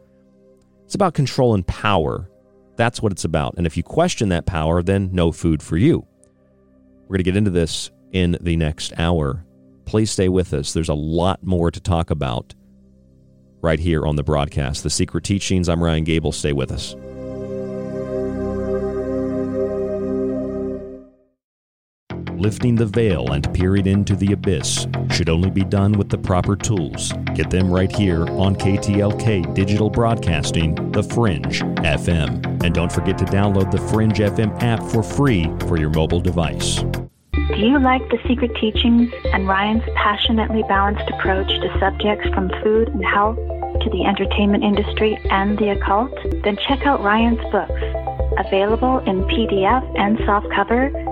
It's about control and power. That's what it's about. And if you question that power, then no food for you. We're going to get into this in the next hour. Please stay with us. There's a lot more to talk about right here on the broadcast. The Secret Teachings. I'm Ryan Gable. Stay with us. Lifting the veil and peering into the abyss should only be done with the proper tools. Get them right here on KTLK Digital Broadcasting, The Fringe FM. And don't forget to download the Fringe FM app for free for your mobile device. Do you like the secret teachings and Ryan's passionately balanced approach to subjects from food and health to the entertainment industry and the occult? Then check out Ryan's books available in PDF and softcover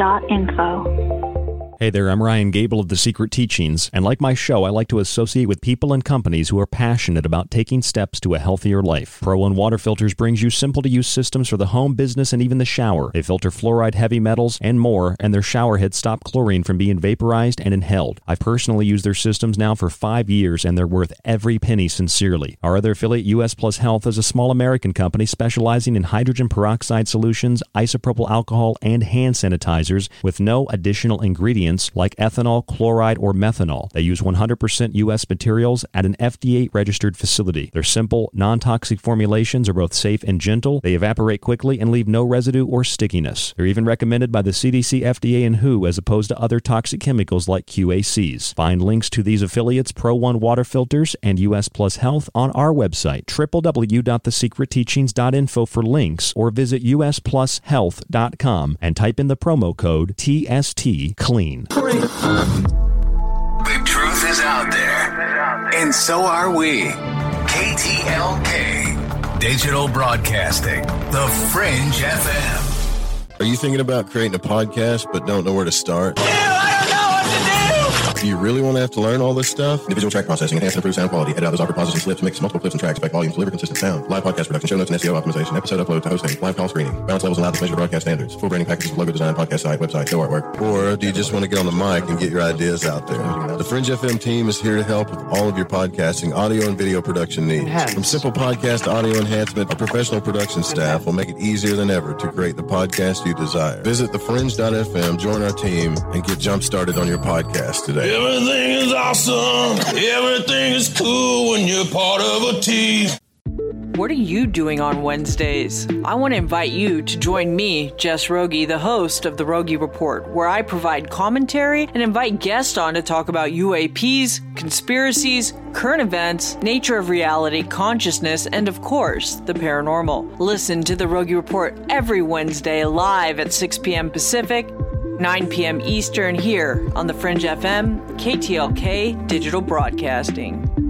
dot info. Hey there, I'm Ryan Gable of The Secret Teachings, and like my show, I like to associate with people and companies who are passionate about taking steps to a healthier life. Pro One Water Filters brings you simple to use systems for the home, business, and even the shower. They filter fluoride, heavy metals, and more, and their shower heads stop chlorine from being vaporized and inhaled. I've personally used their systems now for five years, and they're worth every penny sincerely. Our other affiliate, US Plus Health, is a small American company specializing in hydrogen peroxide solutions, isopropyl alcohol, and hand sanitizers with no additional ingredients like ethanol, chloride, or methanol. They use 100% U.S. materials at an FDA registered facility. Their simple, non toxic formulations are both safe and gentle. They evaporate quickly and leave no residue or stickiness. They're even recommended by the CDC, FDA, and WHO as opposed to other toxic chemicals like QACs. Find links to these affiliates, Pro One Water Filters, and US Plus Health on our website, www.thesecretteachings.info for links, or visit usplushealth.com and type in the promo code TST CLEAN. The truth is out there, and so are we. KTLK, Digital Broadcasting, The Fringe FM. Are you thinking about creating a podcast but don't know where to start? Do you really want to have to learn all this stuff? Individual track processing, enhance and improve sound quality, edit out those awkward pauses and slips, mix multiple clips and tracks, back volumes, deliver consistent sound, live podcast production, show notes and SEO optimization, episode upload to hosting, live call screening, balance levels and loudness measure broadcast standards, full branding packages, logo design, podcast site, website, show artwork. Or do you just want to get on the mic and get your ideas out there? The Fringe FM team is here to help with all of your podcasting, audio and video production needs. From simple podcast to audio enhancement, our professional production staff will make it easier than ever to create the podcast you desire. Visit thefringe.fm, join our team, and get jump started on your podcast today. Everything is awesome. Everything is cool when you're part of a team. What are you doing on Wednesdays? I want to invite you to join me, Jess Rogie, the host of The Rogie Report, where I provide commentary and invite guests on to talk about UAPs, conspiracies, current events, nature of reality, consciousness, and of course, the paranormal. Listen to The Rogie Report every Wednesday live at 6 p.m. Pacific, 9 p.m. Eastern here on the Fringe FM, KTLK Digital Broadcasting.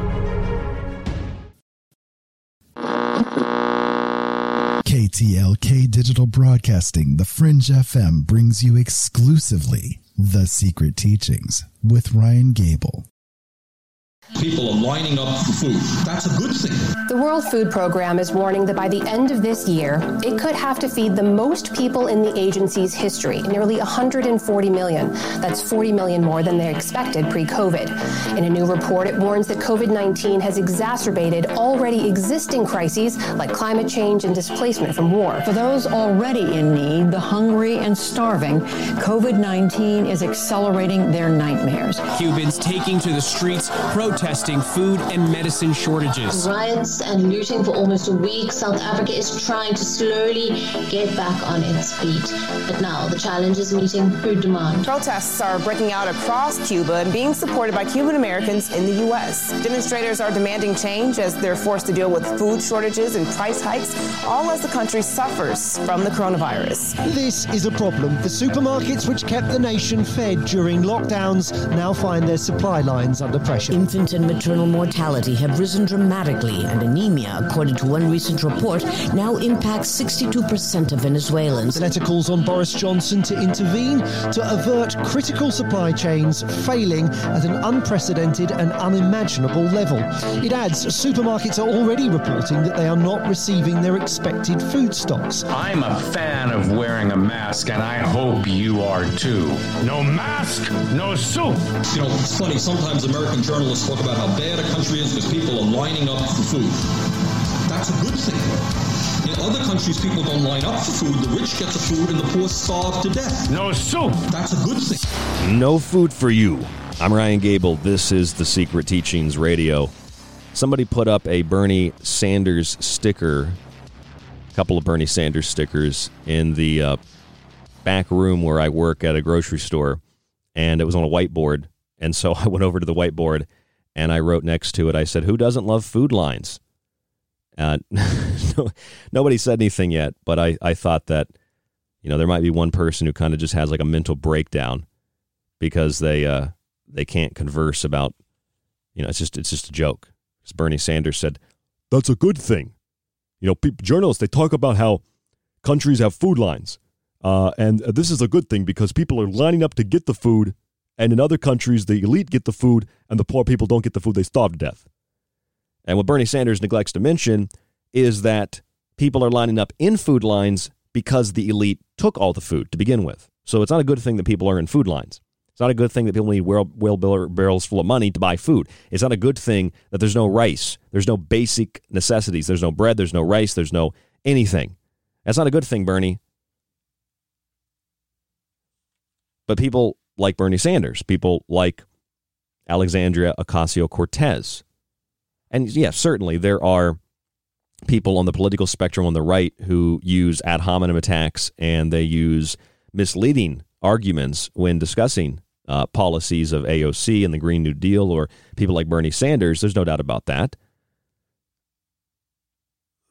KTLK Digital Broadcasting, The Fringe FM brings you exclusively The Secret Teachings with Ryan Gable. People are lining up for food. That's a good thing. The World Food Program is warning that by the end of this year, it could have to feed the most people in the agency's history, nearly 140 million. That's 40 million more than they expected pre COVID. In a new report, it warns that COVID 19 has exacerbated already existing crises like climate change and displacement from war. For those already in need, the hungry and starving, COVID 19 is accelerating their nightmares. Cubans taking to the streets, protesting food and medicine shortages. Riots and looting for almost a week, South Africa is trying to slowly get back on its feet. But now the challenge is meeting food demand. Protests are breaking out across Cuba and being supported by Cuban Americans in the U.S. Demonstrators are demanding change as they're forced to deal with food shortages and price hikes, all as the country suffers from the coronavirus. This is a problem. The supermarkets which kept the nation fed during lockdowns now find their supply lines under pressure. Infant and maternal mortality have risen dramatically, and anemia, according to one recent report, now impacts 62% of Venezuelans. The letter calls on Boris Johnson to intervene to avert critical supply chains failing at an unprecedented and unimaginable level. It adds supermarkets are already reporting that they are not receiving their expected food stocks. I'm a fan of wearing a mask, and I hope you are too. No mask, no soup. You know, it's funny, sometimes American journalists talk about how bad a country is because people are lining up for food. That's a good thing. In other countries, people don't line up for food. The rich get the food and the poor starve to death. No soup. That's a good thing. No food for you. I'm Ryan Gable. This is the Secret Teachings Radio. Somebody put up a Bernie Sanders sticker, a couple of Bernie Sanders stickers in the uh, back room where I work at a grocery store, and it was on a whiteboard. And so I went over to the whiteboard and I wrote next to it, I said, Who doesn't love food lines? Uh, nobody said anything yet, but I, I thought that, you know, there might be one person who kind of just has like a mental breakdown because they uh, they can't converse about, you know, it's just it's just a joke. As Bernie Sanders said, that's a good thing. You know, journalists they talk about how countries have food lines, uh, and this is a good thing because people are lining up to get the food, and in other countries the elite get the food and the poor people don't get the food; they starve to death. And what Bernie Sanders neglects to mention is that people are lining up in food lines because the elite took all the food to begin with. So it's not a good thing that people are in food lines. It's not a good thing that people need whale, barrels full of money to buy food. It's not a good thing that there's no rice. There's no basic necessities. There's no bread. There's no rice. There's no anything. That's not a good thing, Bernie. But people like Bernie Sanders, people like Alexandria Ocasio Cortez, and yes, certainly there are people on the political spectrum on the right who use ad hominem attacks and they use misleading arguments when discussing uh, policies of AOC and the Green New Deal or people like Bernie Sanders. There's no doubt about that.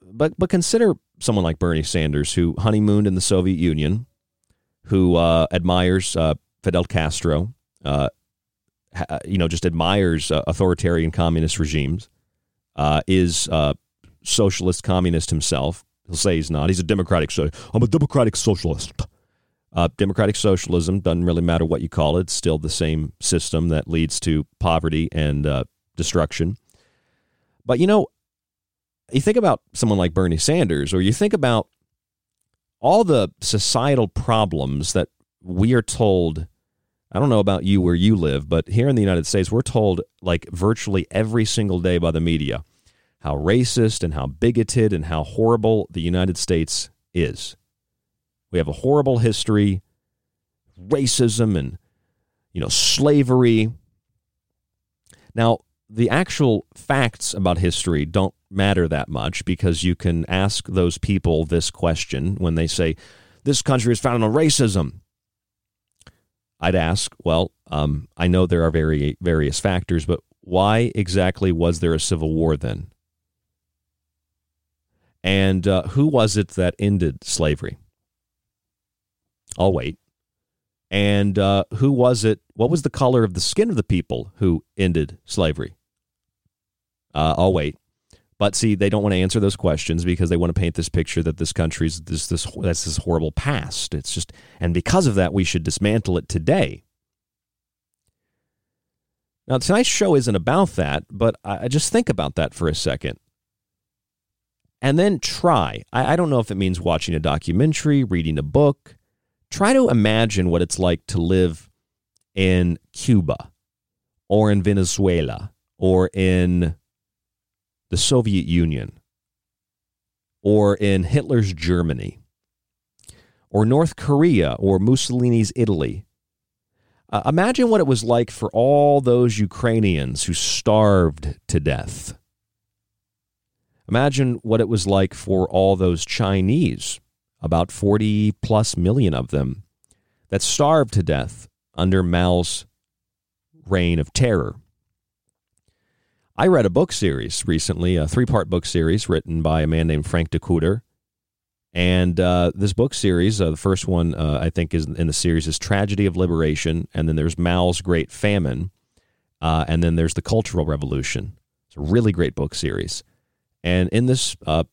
But but consider someone like Bernie Sanders who honeymooned in the Soviet Union, who uh, admires uh, Fidel Castro, uh, you know, just admires uh, authoritarian communist regimes uh, is uh, socialist communist himself. He'll say he's not. He's a democratic. So I'm a democratic socialist. Uh, democratic socialism doesn't really matter what you call it. It's still the same system that leads to poverty and uh, destruction. But you know, you think about someone like Bernie Sanders, or you think about all the societal problems that we are told I don't know about you where you live, but here in the United States, we're told like virtually every single day by the media how racist and how bigoted and how horrible the United States is. We have a horrible history, racism and you know, slavery. Now, the actual facts about history don't matter that much because you can ask those people this question when they say, This country is founded on racism. I'd ask, well, um, I know there are very various factors, but why exactly was there a civil war then? And uh, who was it that ended slavery? I'll wait. And uh, who was it? What was the color of the skin of the people who ended slavery? Uh, I'll wait. But see, they don't want to answer those questions because they want to paint this picture that this country's this this that's this horrible past. It's just, and because of that, we should dismantle it today. Now, tonight's show isn't about that, but I just think about that for a second. And then try. I, I don't know if it means watching a documentary, reading a book. Try to imagine what it's like to live in Cuba or in Venezuela or in the Soviet Union or in Hitler's Germany or North Korea or Mussolini's Italy uh, imagine what it was like for all those Ukrainians who starved to death. Imagine what it was like for all those Chinese, about 40 plus million of them, that starved to death under Mao's reign of terror. I read a book series recently, a three part book series written by a man named Frank Dikötter and uh, this book series, uh, the first one uh, I think is in the series is Tragedy of Liberation, and then there's Mao's Great Famine, uh, and then there's the Cultural Revolution. It's a really great book series, and in this uh,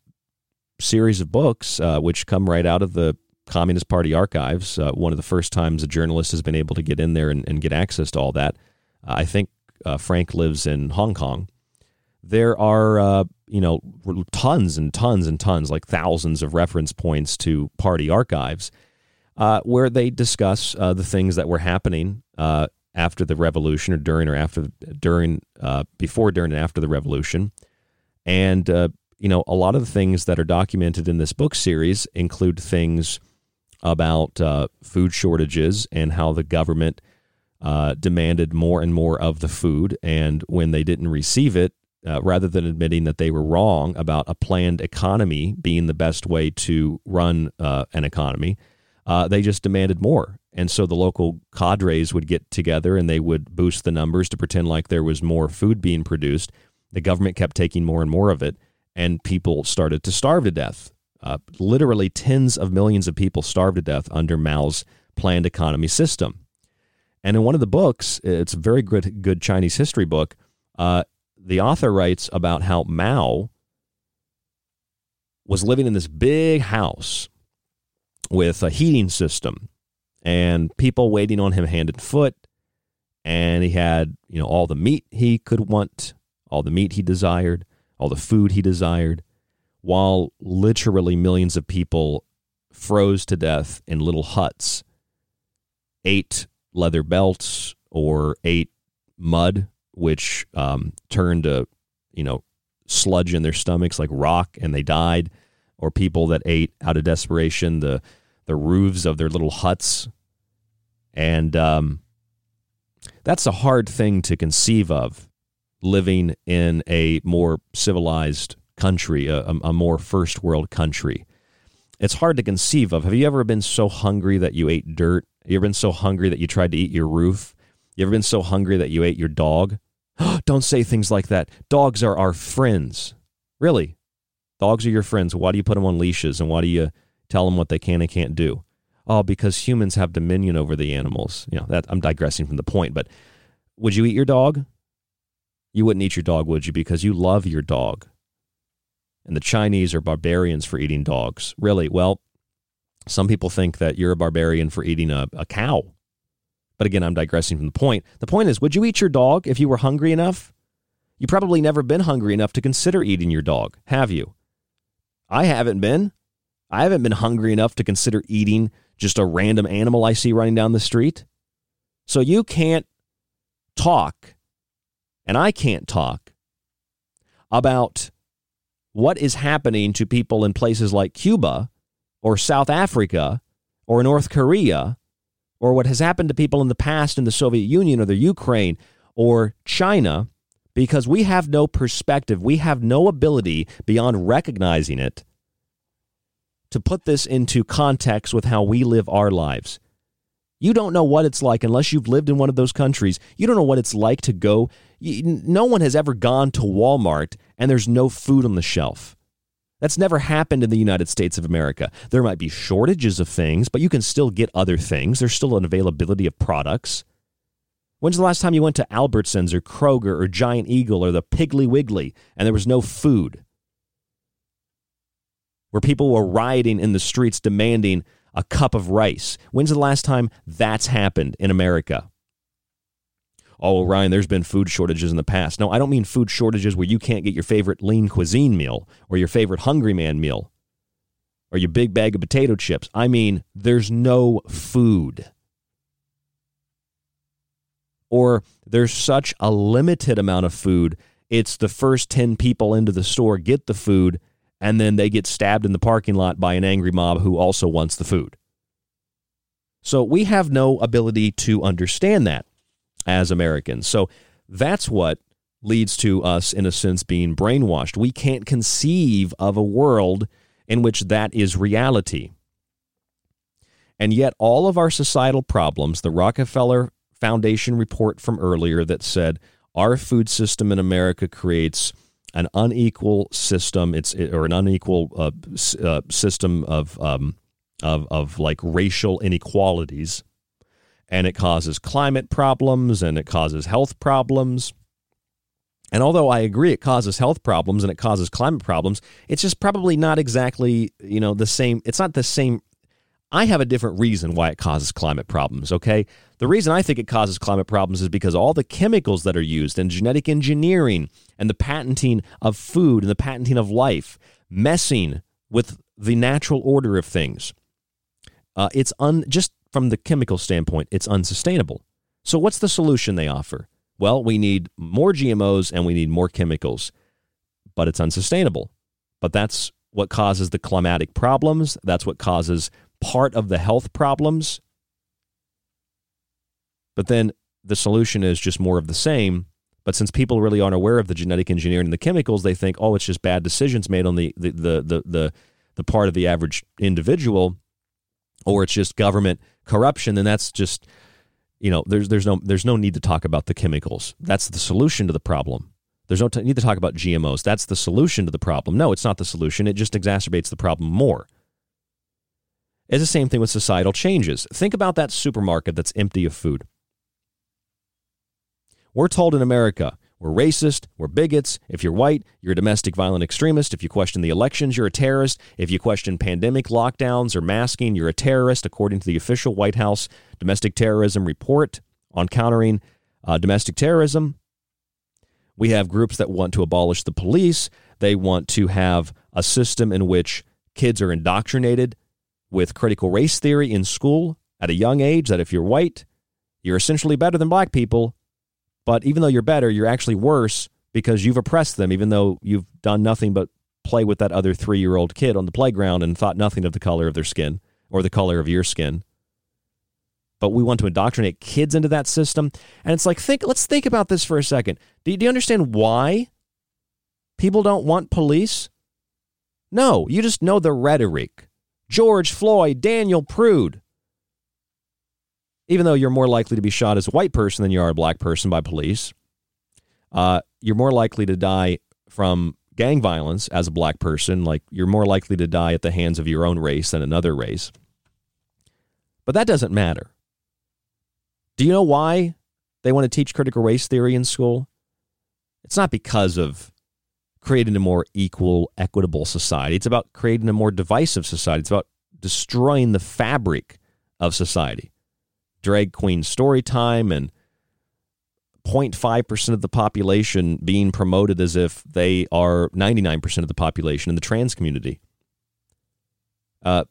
series of books, uh, which come right out of the Communist Party archives, one of the first times a journalist has been able to get in there and, and get access to all that. I think Frank lives in Hong Kong. There are you know, tons and tons and tons, like thousands of reference points to party archives, uh, where they discuss uh, the things that were happening uh, after the revolution, or during, or after, during, uh, before, during, and after the revolution, and uh, you know, a lot of the things that are documented in this book series include things about uh, food shortages and how the government demanded more and more of the food, and when they didn't receive it, uh, rather than admitting that they were wrong about a planned economy being the best way to run uh, an economy, uh, they just demanded more. And so the local cadres would get together and they would boost the numbers to pretend like there was more food being produced. The government kept taking more and more of it, and people started to starve to death. Uh, literally, tens of millions of people starved to death under Mao's planned economy system. And in one of the books, it's a very good, good Chinese history book. Uh, the author writes about how Mao was living in this big house with a heating system and people waiting on him hand and foot. And he had you know all the meat he could want all the meat he desired all the food he desired while literally millions of people froze to death in little huts ate leather belts or ate mud which um, turned to, you know, sludge in their stomachs like rock and they died, or people that ate out of desperation the the roofs of their little huts, and um, that's a hard thing to conceive of living in a more civilized country, a, a more first world country. It's hard to conceive of. Have you ever been so hungry that you ate dirt? You ever been so hungry that you tried to eat your roof? You ever been so hungry that you ate your dog? Don't say things like that. Dogs are our friends. Really? Dogs are your friends. Why do you put them on leashes and why do you tell them what they can and can't do? Oh, because humans have dominion over the animals. You know, that I'm digressing from the point, but would you eat your dog? You wouldn't eat your dog, would you? Because you love your dog. And the Chinese are barbarians for eating dogs. Really? Well, some people think that you're a barbarian for eating a, a cow. But again, I'm digressing from the point. The point is, would you eat your dog if you were hungry enough? You probably never been hungry enough to consider eating your dog, have you? I haven't been. I haven't been hungry enough to consider eating just a random animal I see running down the street. So you can't talk, and I can't talk about what is happening to people in places like Cuba or South Africa or North Korea or what has happened to people in the past in the Soviet Union or the Ukraine or China because we have no perspective. We have no ability beyond recognizing it to put this into context with how we live our lives. You don't know what it's like unless you've lived in one of those countries. You don't know what it's like to go. No one has ever gone to Walmart and there's no food on the shelf. That's never happened in the United States of America. There might be shortages of things, but you can still get other things. There's still an availability of products. When's the last time you went to Albertsons or Kroger or Giant Eagle or the Piggly Wiggly and there was no food? Where people were rioting in the streets demanding a cup of rice. When's the last time that's happened in America? Oh, Ryan, there's been food shortages in the past. No, I don't mean food shortages where you can't get your favorite lean cuisine meal or your favorite Hungry Man meal or your big bag of potato chips. I mean, there's no food. Or there's such a limited amount of food. It's the first 10 people into the store get the food, and then they get stabbed in the parking lot by an angry mob who also wants the food. So we have no ability to understand that as Americans. So that's what leads to us, in a sense, being brainwashed. We can't conceive of a world in which that is reality. And yet, all of our societal problems, the Rockefeller Foundation report from earlier that said our food system in America creates an unequal system, it's or an unequal uh, uh, system of um, of of like racial inequalities, and it causes climate problems and it causes health problems. And although I agree it causes health problems and it causes climate problems, it's just probably not exactly, you know, the same. It's not the same. I have a different reason why it causes climate problems, okay? The reason I think it causes climate problems is because all the chemicals that are used and genetic engineering and the patenting of food and the patenting of life, messing with the natural order of things. Uh, it's un, just from the chemical standpoint, it's unsustainable. So, what's the solution they offer? Well, we need more GMOs and we need more chemicals, but it's unsustainable. But that's what causes the climatic problems. That's what causes part of the health problems. But then the solution is just more of the same. But since people really aren't aware of the genetic engineering and the chemicals, they think, oh, it's just bad decisions made on the the the the, the, the part of the average individual, or it's just government corruption. And that's just you know, there's there's no there's no need to talk about the chemicals. That's the solution to the problem. There's no t- need to talk about GMOs. That's the solution to the problem. No, it's not the solution. It just exacerbates the problem more. It's the same thing with societal changes. Think about that supermarket that's empty of food. We're told in America we're racist, we're bigots. If you're white, you're a domestic violent extremist. If you question the elections, you're a terrorist. If you question pandemic lockdowns or masking, you're a terrorist, according to the official White House domestic terrorism report on countering uh, domestic terrorism. We have groups that want to abolish the police. They want to have a system in which kids are indoctrinated with critical race theory in school at a young age that if you're white, you're essentially better than black people but even though you're better, you're actually worse because you've oppressed them, even though you've done nothing but play with that other three year old kid on the playground and thought nothing of the color of their skin or the color of your skin. But we want to indoctrinate kids into that system. And it's like, think, let's think about this for a second. Do, do you understand why people don't want police? No, you just know the rhetoric. George Floyd, Daniel Prude even though you're more likely to be shot as a white person than you are a black person by police. Uh, you're more likely to die from gang violence as a black person. Like you're more likely to die at the hands of your own race than another race. But that doesn't matter. Do you know why they want to teach critical race theory in school? It's not because of creating a more equal, equitable society. It's about creating a more divisive society. It's about destroying the fabric of society drag queen story time and 0.5% of the population being promoted as if they are 99% of the population in the trans community. Uh,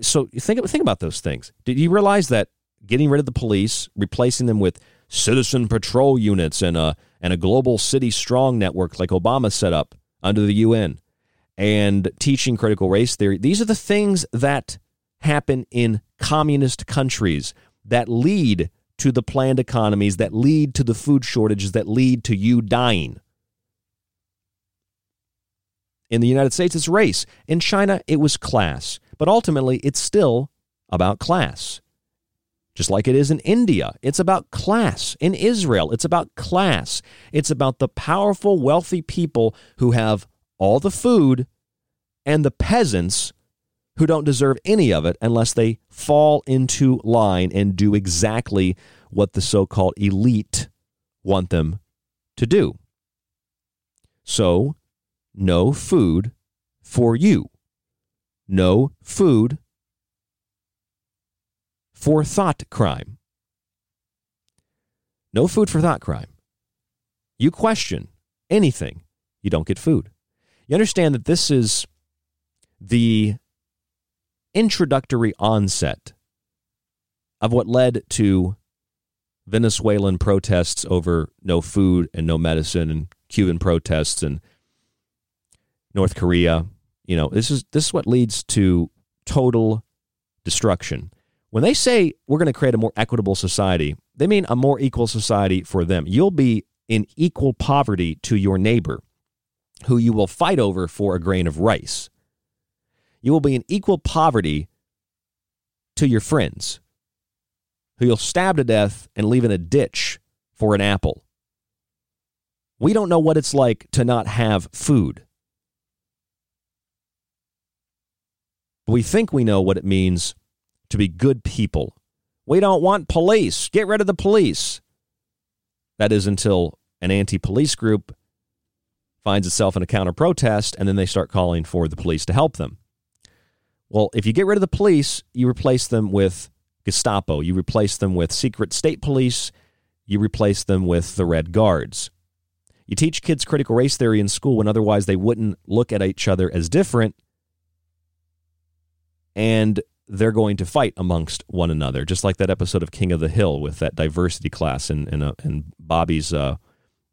so think, think about those things. Did you realize that getting rid of the police, replacing them with citizen patrol units and a, and a global city strong network like Obama set up under the UN, and teaching critical race theory, these are the things that happen in communist countries that lead to the planned economies, that lead to the food shortages, that lead to you dying. In the United States, it's race. In China, it was class. But ultimately, it's still about class. Just like it is in India, it's about class. In Israel, it's about class. It's about the powerful, wealthy people who have all the food and the peasants who don't deserve any of it unless they fall into line and do exactly what the so called elite want them to do. So, no food for you. No food for thought crime. No food for thought crime. You question anything, you don't get food. You understand that this is the introductory onset of what led to Venezuelan protests over no food and no medicine and Cuban protests and North Korea. You know, this is this is what leads to total destruction. When they say we're going to create a more equitable society, they mean a more equal society for them. You'll be in equal poverty to your neighbor who you will fight over for a grain of rice. You will be in equal poverty to your friends who you'll stab to death and leave in a ditch for an apple. We don't know what it's like to not have food. We think we know what it means to be good people. We don't want police. Get rid of the police. That is until an anti police group finds itself in a counter protest and then they start calling for the police to help them. Well, if you get rid of the police, you replace them with Gestapo, you replace them with secret state police, you replace them with the Red Guards. You teach kids critical race theory in school when otherwise they wouldn't look at each other as different, and they're going to fight amongst one another, just like that episode of King of the Hill with that diversity class in in, uh, in Bobby's uh,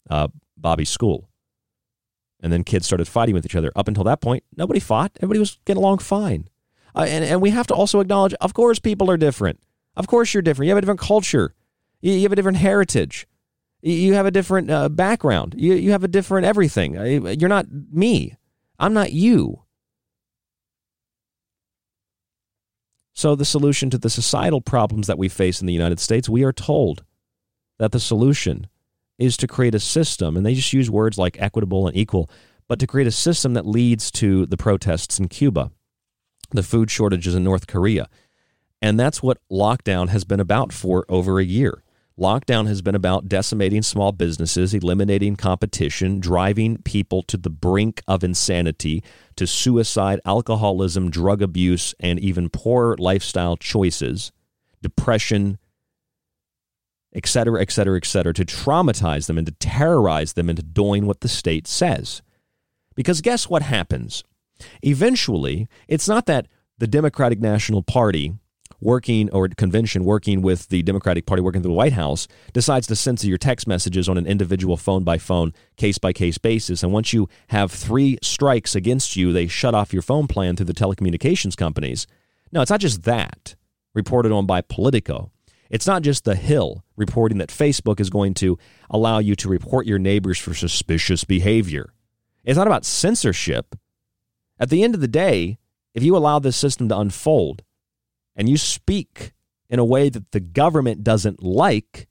uh, Bobby's school. And then kids started fighting with each other. Up until that point, nobody fought. Everybody was getting along fine. Uh, and, and we have to also acknowledge, of course, people are different. Of course, you're different. You have a different culture. You, you have a different heritage. You, have a different uh, background. You, you have a different everything. Uh, you're not me. I'm not you. So, the solution to the societal problems that we face in the United States, we are told that the solution is to create a system, and they just use words like equitable and equal, but to create a system that leads to the protests in Cuba the food shortages in North Korea. And that's what lockdown has been about for over a year. Lockdown has been about decimating small businesses, eliminating competition, driving people to the brink of insanity, to suicide, alcoholism, drug abuse, and even poor lifestyle choices, depression, et cetera, et cetera, et cetera, to traumatize them and to terrorize them into doing what the state says. Because guess what happens? Eventually, it's not that the Democratic National Party working or convention working with the Democratic Party working through the White House decides to censor your text messages on an individual phone by phone, case by case basis. And once you have three strikes against you, they shut off your phone plan through the telecommunications companies. No, it's not just that reported on by Politico. It's not just The Hill reporting that Facebook is going to allow you to report your neighbors for suspicious behavior. It's not about censorship. At the end of the day, if you allow this system to unfold and you speak in a way that the government doesn't like,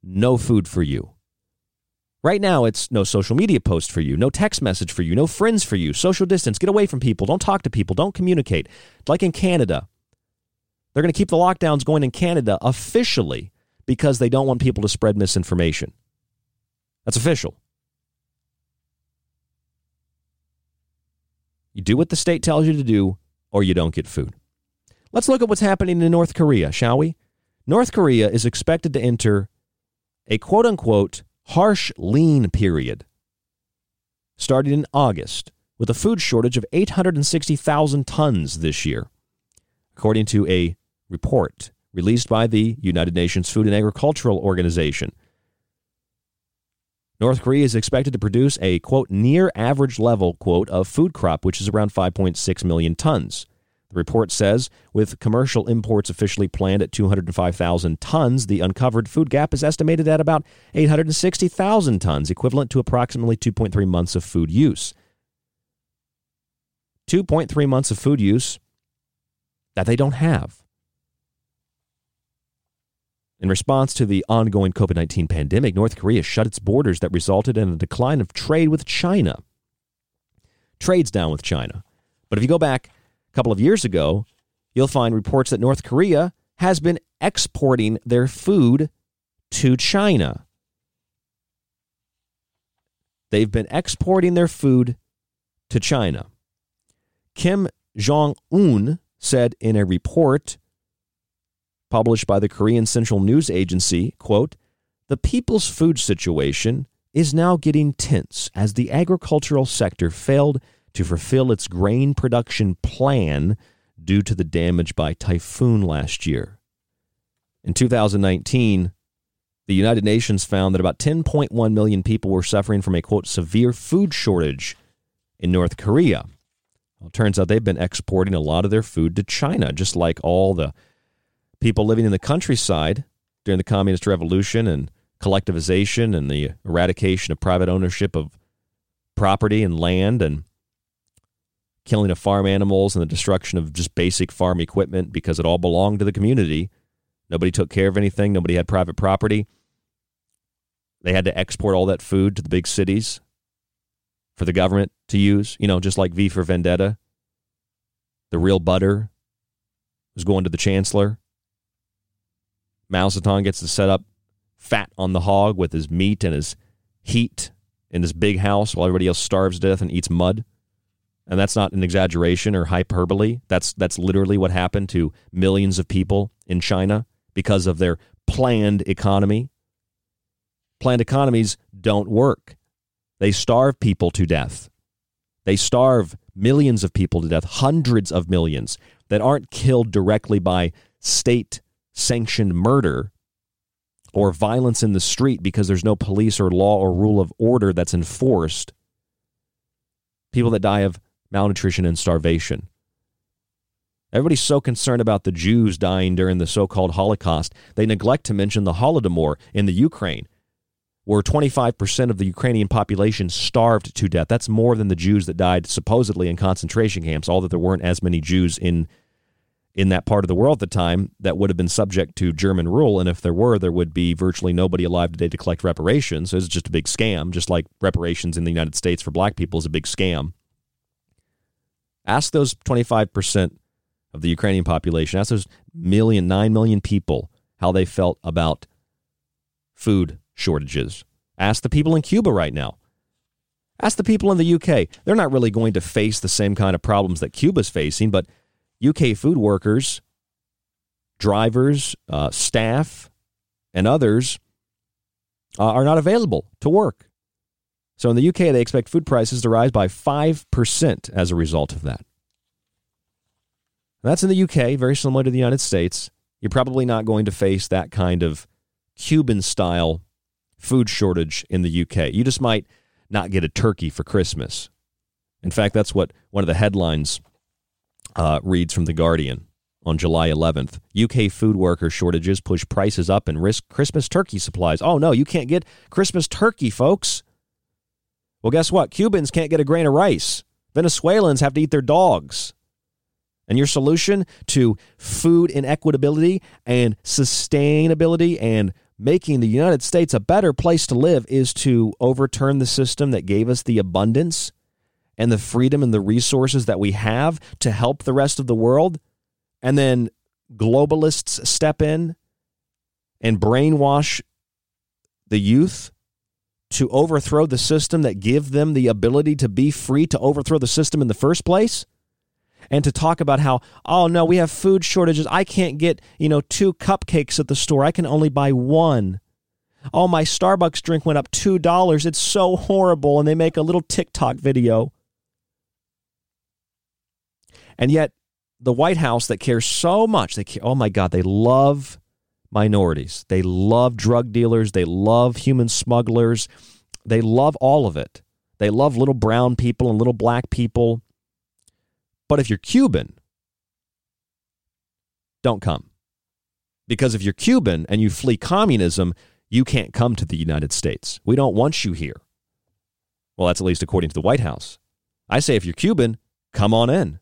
no food for you. Right now, it's no social media post for you, no text message for you, no friends for you, social distance, get away from people, don't talk to people, don't communicate. Like in Canada, they're going to keep the lockdowns going in Canada officially because they don't want people to spread misinformation. That's official. You do what the state tells you to do, or you don't get food. Let's look at what's happening in North Korea, shall we? North Korea is expected to enter a quote unquote harsh lean period starting in August with a food shortage of 860,000 tons this year, according to a report released by the United Nations Food and Agricultural Organization. North Korea is expected to produce a, quote, near average level, quote, of food crop, which is around 5.6 million tons. The report says with commercial imports officially planned at 205,000 tons, the uncovered food gap is estimated at about 860,000 tons, equivalent to approximately 2.3 months of food use. 2.3 months of food use that they don't have. In response to the ongoing COVID 19 pandemic, North Korea shut its borders that resulted in a decline of trade with China. Trade's down with China. But if you go back a couple of years ago, you'll find reports that North Korea has been exporting their food to China. They've been exporting their food to China. Kim Jong un said in a report published by the Korean Central News Agency, quote, the people's food situation is now getting tense as the agricultural sector failed to fulfill its grain production plan due to the damage by typhoon last year. In 2019, the United Nations found that about 10.1 million people were suffering from a quote severe food shortage in North Korea. Well, it turns out they've been exporting a lot of their food to China, just like all the people living in the countryside during the communist revolution and collectivization and the eradication of private ownership of property and land and killing of farm animals and the destruction of just basic farm equipment because it all belonged to the community. Nobody took care of anything, nobody had private property. They had to export all that food to the big cities for the government to use, you know, just like V for Vendetta. The real butter was going to the chancellor. Mao Zedong gets to set up fat on the hog with his meat and his heat in his big house while everybody else starves to death and eats mud. And that's not an exaggeration or hyperbole. That's that's literally what happened to millions of people in China because of their planned economy. Planned economies don't work. They starve people to death. They starve millions of people to death, hundreds of millions that aren't killed directly by state sanctioned murder or violence in the street because there's no police or law or rule of order that's enforced. People that die of malnutrition and starvation. Everybody's so concerned about the Jews dying during the so called Holocaust, they neglect to mention the Holodomor in the Ukraine, where 25% of the Ukrainian population starved to death. That's more than the Jews that died supposedly in concentration camps, although there weren't as many Jews in in that part of the world at the time that would have been subject to German rule. And if there were, there would be virtually nobody alive today to collect reparations. So it's just a big scam, just like reparations in the United States for black people is a big scam. Ask those 25% of the Ukrainian population, ask those million, nine million people how they felt about food shortages. Ask the people in Cuba right now. Ask the people in the UK. They're not really going to face the same kind of problems that Cuba's facing, but UK food workers, drivers, uh, staff, and others uh, are not available to work. So in the UK, they expect food prices to rise by 5% as a result of that. That's in the UK, very similar to the United States. You're probably not going to face that kind of Cuban style food shortage in the UK. You just might not get a turkey for Christmas. In fact, that's what one of the headlines uh, reads from The Guardian on July 11th. UK food worker shortages push prices up and risk Christmas turkey supplies. Oh, no, you can't get Christmas turkey, folks. Well, guess what? Cubans can't get a grain of rice. Venezuelans have to eat their dogs. And your solution to food inequitability and sustainability and making the United States a better place to live is to overturn the system that gave us the abundance and the freedom and the resources that we have to help the rest of the world. And then globalists step in and brainwash the youth to overthrow the system that give them the ability to be free to overthrow the system in the first place. And to talk about how oh no we have food shortages. I can't get you know two cupcakes at the store. I can only buy one. Oh my starbucks drink went up two dollars. It's so horrible. And they make a little tiktok video and yet the white house that cares so much they care, oh my god they love minorities. They love drug dealers. They love human smugglers. They love all of it. They love little brown people and little black people. But if you're Cuban, don't come. Because if you're Cuban and you flee communism, you can't come to the United States. We don't want you here. Well, that's at least according to the White House. I say if you're Cuban, come on in.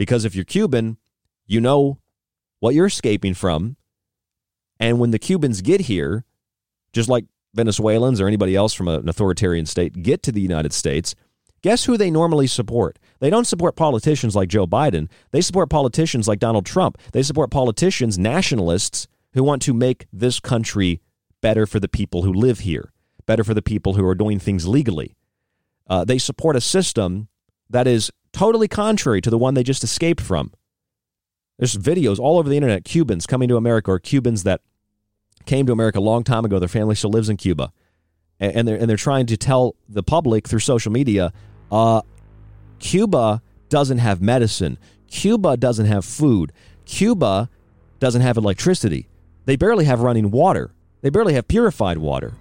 Because if you're Cuban, you know what you're escaping from and when the Cubans get here, just like Venezuelans or anybody else from an authoritarian state get to the United States, guess who they normally support? They don't support politicians like Joe Biden. They support politicians like Donald Trump. They support politicians, nationalists, who want to make this country better for the people who live here, better for the people who are doing things legally. Uh, they support a system that is totally contrary to the one they just escaped from. There's videos all over the internet, Cubans coming to America or Cubans that came to America a long time ago. Their family still lives in Cuba, and, they're and they're trying to tell the public through social media, uh, Cuba doesn't have medicine. Cuba doesn't have food. Cuba doesn't have electricity. They barely have running water. They barely have purified water.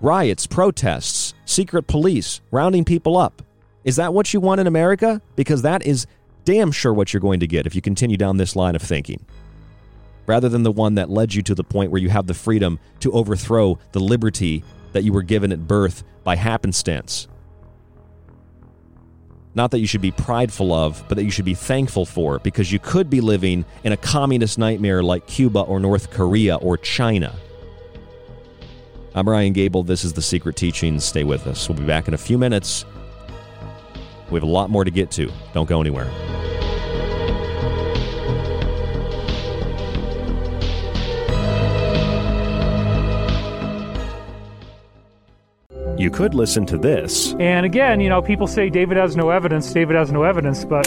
Riots, protests, secret police, rounding people up. Is that what you want in America? Because that is damn sure what you're going to get if you continue down this line of thinking. Rather than the one that led you to the point where you have the freedom to overthrow the liberty that you were given at birth by happenstance. Not that you should be prideful of, but that you should be thankful for, because you could be living in a communist nightmare like Cuba or North Korea or China. I'm Ryan Gable. This is The Secret Teachings. Stay with us. We'll be back in a few minutes. We have a lot more to get to. Don't go anywhere. You could listen to this. And again, you know, people say David has no evidence, David has no evidence, but.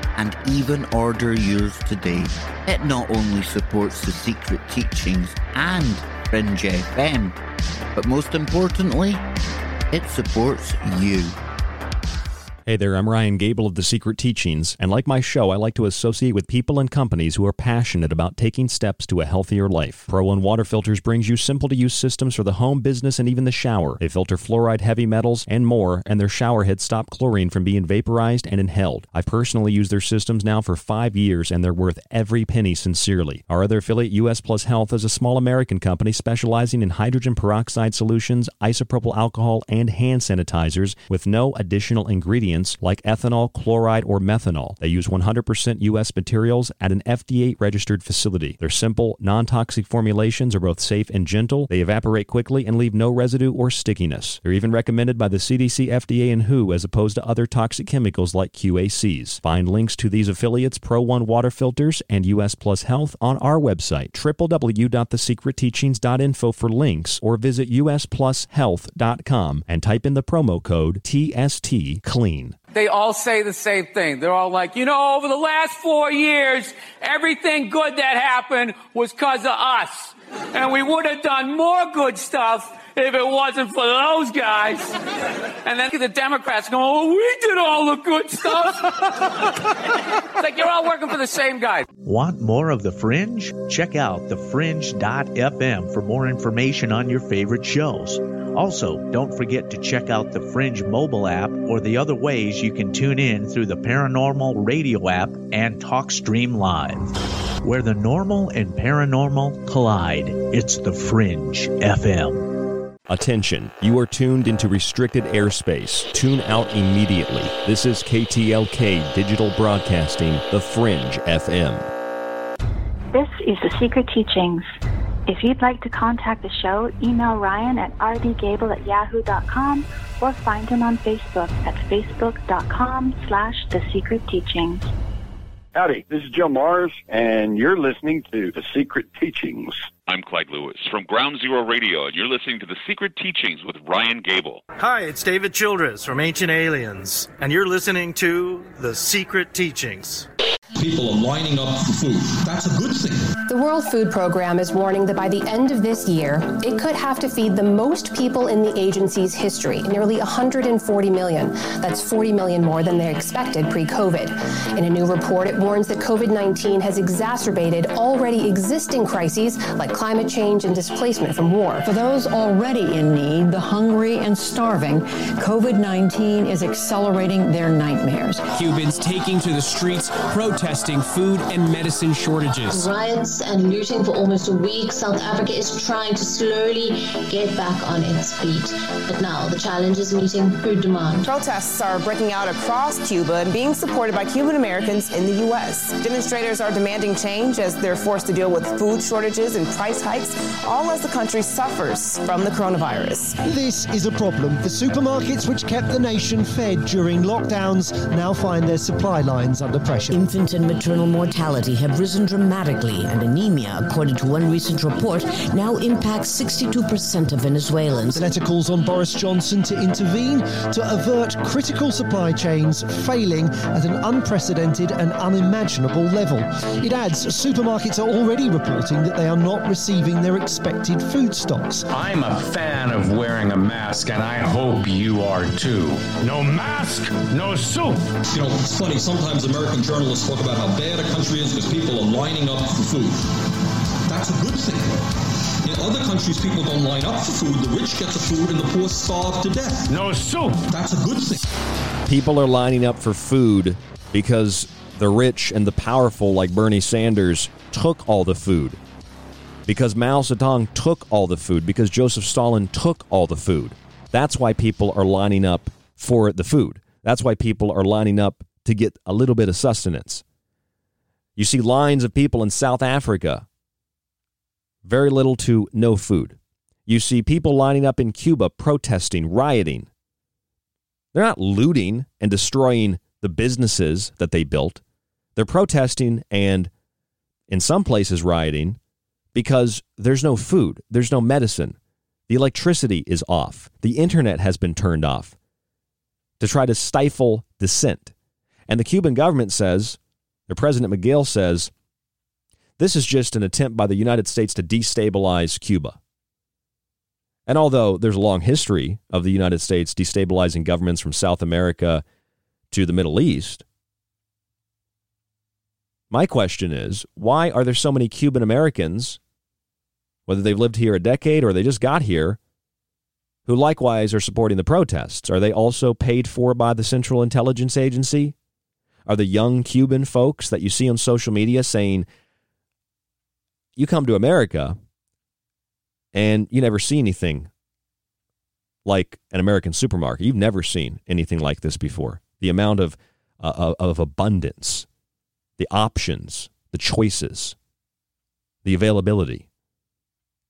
and even order yours today. It not only supports the secret teachings and Fringe FM, but most importantly, it supports you. Hey there, I'm Ryan Gable of The Secret Teachings, and like my show, I like to associate with people and companies who are passionate about taking steps to a healthier life. Pro One Water Filters brings you simple to use systems for the home, business, and even the shower. They filter fluoride, heavy metals, and more, and their shower heads stop chlorine from being vaporized and inhaled. I've personally used their systems now for five years, and they're worth every penny sincerely. Our other affiliate, US Plus Health, is a small American company specializing in hydrogen peroxide solutions, isopropyl alcohol, and hand sanitizers with no additional ingredients like ethanol, chloride, or methanol. They use 100% U.S. materials at an FDA registered facility. Their simple, non toxic formulations are both safe and gentle. They evaporate quickly and leave no residue or stickiness. They're even recommended by the CDC, FDA, and WHO as opposed to other toxic chemicals like QACs. Find links to these affiliates, Pro One Water Filters, and US Plus Health on our website, www.thesecretteachings.info for links, or visit usplushealth.com and type in the promo code TST CLEAN. They all say the same thing. They're all like, you know, over the last four years, everything good that happened was because of us. And we would have done more good stuff if it wasn't for those guys. And then the Democrats go, oh, we did all the good stuff. it's like you're all working for the same guy. Want more of The Fringe? Check out thefringe.fm for more information on your favorite shows. Also, don't forget to check out the Fringe mobile app or the other ways you can tune in through the Paranormal Radio app and TalkStream Live. Where the normal and paranormal collide, it's the Fringe FM. Attention, you are tuned into restricted airspace. Tune out immediately. This is KTLK Digital Broadcasting, The Fringe FM. This is The Secret Teachings. If you'd like to contact the show, email Ryan at rdgable at yahoo.com or find him on Facebook at facebook.com slash The Secret Teachings. Howdy, this is Joe Mars, and you're listening to The Secret Teachings. I'm Clyde Lewis from Ground Zero Radio, and you're listening to The Secret Teachings with Ryan Gable. Hi, it's David Childress from Ancient Aliens, and you're listening to The Secret Teachings. People are lining up for food. That's a good thing. The World Food Program is warning that by the end of this year, it could have to feed the most people in the agency's history, nearly 140 million. That's 40 million more than they expected pre COVID. In a new report, it warns that COVID 19 has exacerbated already existing crises like climate change and displacement from war. For those already in need, the hungry and starving, COVID 19 is accelerating their nightmares. Cubans taking to the streets, protesting food and medicine shortages. Riots and looting for almost a week, South Africa is trying to slowly get back on its feet. But now the challenge is meeting food demand. Protests are breaking out across Cuba and being supported by Cuban Americans in the U.S. Demonstrators are demanding change as they're forced to deal with food shortages and price hikes, all as the country suffers from the coronavirus. This is a problem. The supermarkets which kept the nation fed during lockdowns now find their supply lines under pressure. Infant and maternal mortality have risen dramatically, and anemia, according to one recent report, now impacts 62% of Venezuelans. The letter calls on Boris Johnson to intervene to avert critical supply chains failing at an unprecedented and unimaginable level. It adds supermarkets are already reporting that they are not receiving their expected food stocks. I'm a fan of wearing a mask, and I hope you are too. No mask, no soup. You know, it's funny, sometimes American journalists talk about how bad a country is because people are lining up for food. That's a good thing. In other countries, people don't line up for food. The rich get the food and the poor starve to death. No soup. That's a good thing. People are lining up for food because the rich and the powerful, like Bernie Sanders, took all the food. Because Mao Zedong took all the food. Because Joseph Stalin took all the food. That's why people are lining up for the food. That's why people are lining up to get a little bit of sustenance. You see lines of people in South Africa, very little to no food. You see people lining up in Cuba protesting, rioting. They're not looting and destroying the businesses that they built. They're protesting and, in some places, rioting because there's no food, there's no medicine. The electricity is off, the internet has been turned off to try to stifle dissent. And the Cuban government says, President Miguel says, this is just an attempt by the United States to destabilize Cuba. And although there's a long history of the United States destabilizing governments from South America to the Middle East, my question is why are there so many Cuban Americans, whether they've lived here a decade or they just got here, who likewise are supporting the protests? Are they also paid for by the Central Intelligence Agency? Are the young Cuban folks that you see on social media saying, you come to America and you never see anything like an American supermarket. You've never seen anything like this before. The amount of, uh, of abundance, the options, the choices, the availability.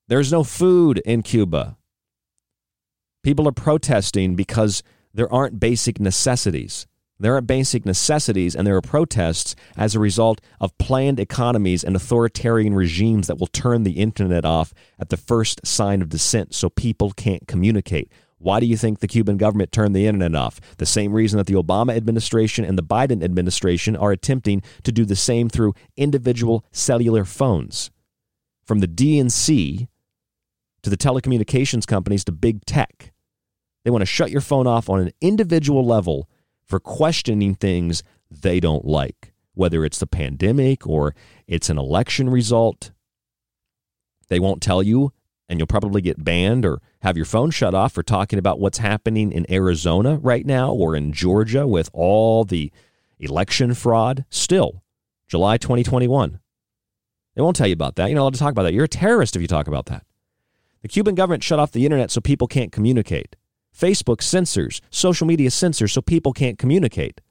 There's no food in Cuba. People are protesting because there aren't basic necessities. There are basic necessities and there are protests as a result of planned economies and authoritarian regimes that will turn the internet off at the first sign of dissent so people can't communicate. Why do you think the Cuban government turned the internet off? The same reason that the Obama administration and the Biden administration are attempting to do the same through individual cellular phones. From the DNC to the telecommunications companies to big tech. They want to shut your phone off on an individual level for questioning things they don't like, whether it's the pandemic or it's an election result. They won't tell you, and you'll probably get banned or have your phone shut off for talking about what's happening in Arizona right now or in Georgia with all the election fraud. Still, July 2021. They won't tell you about that. You're not allowed to talk about that. You're a terrorist if you talk about that. The Cuban government shut off the internet so people can't communicate. Facebook censors, social media censors so people can't communicate.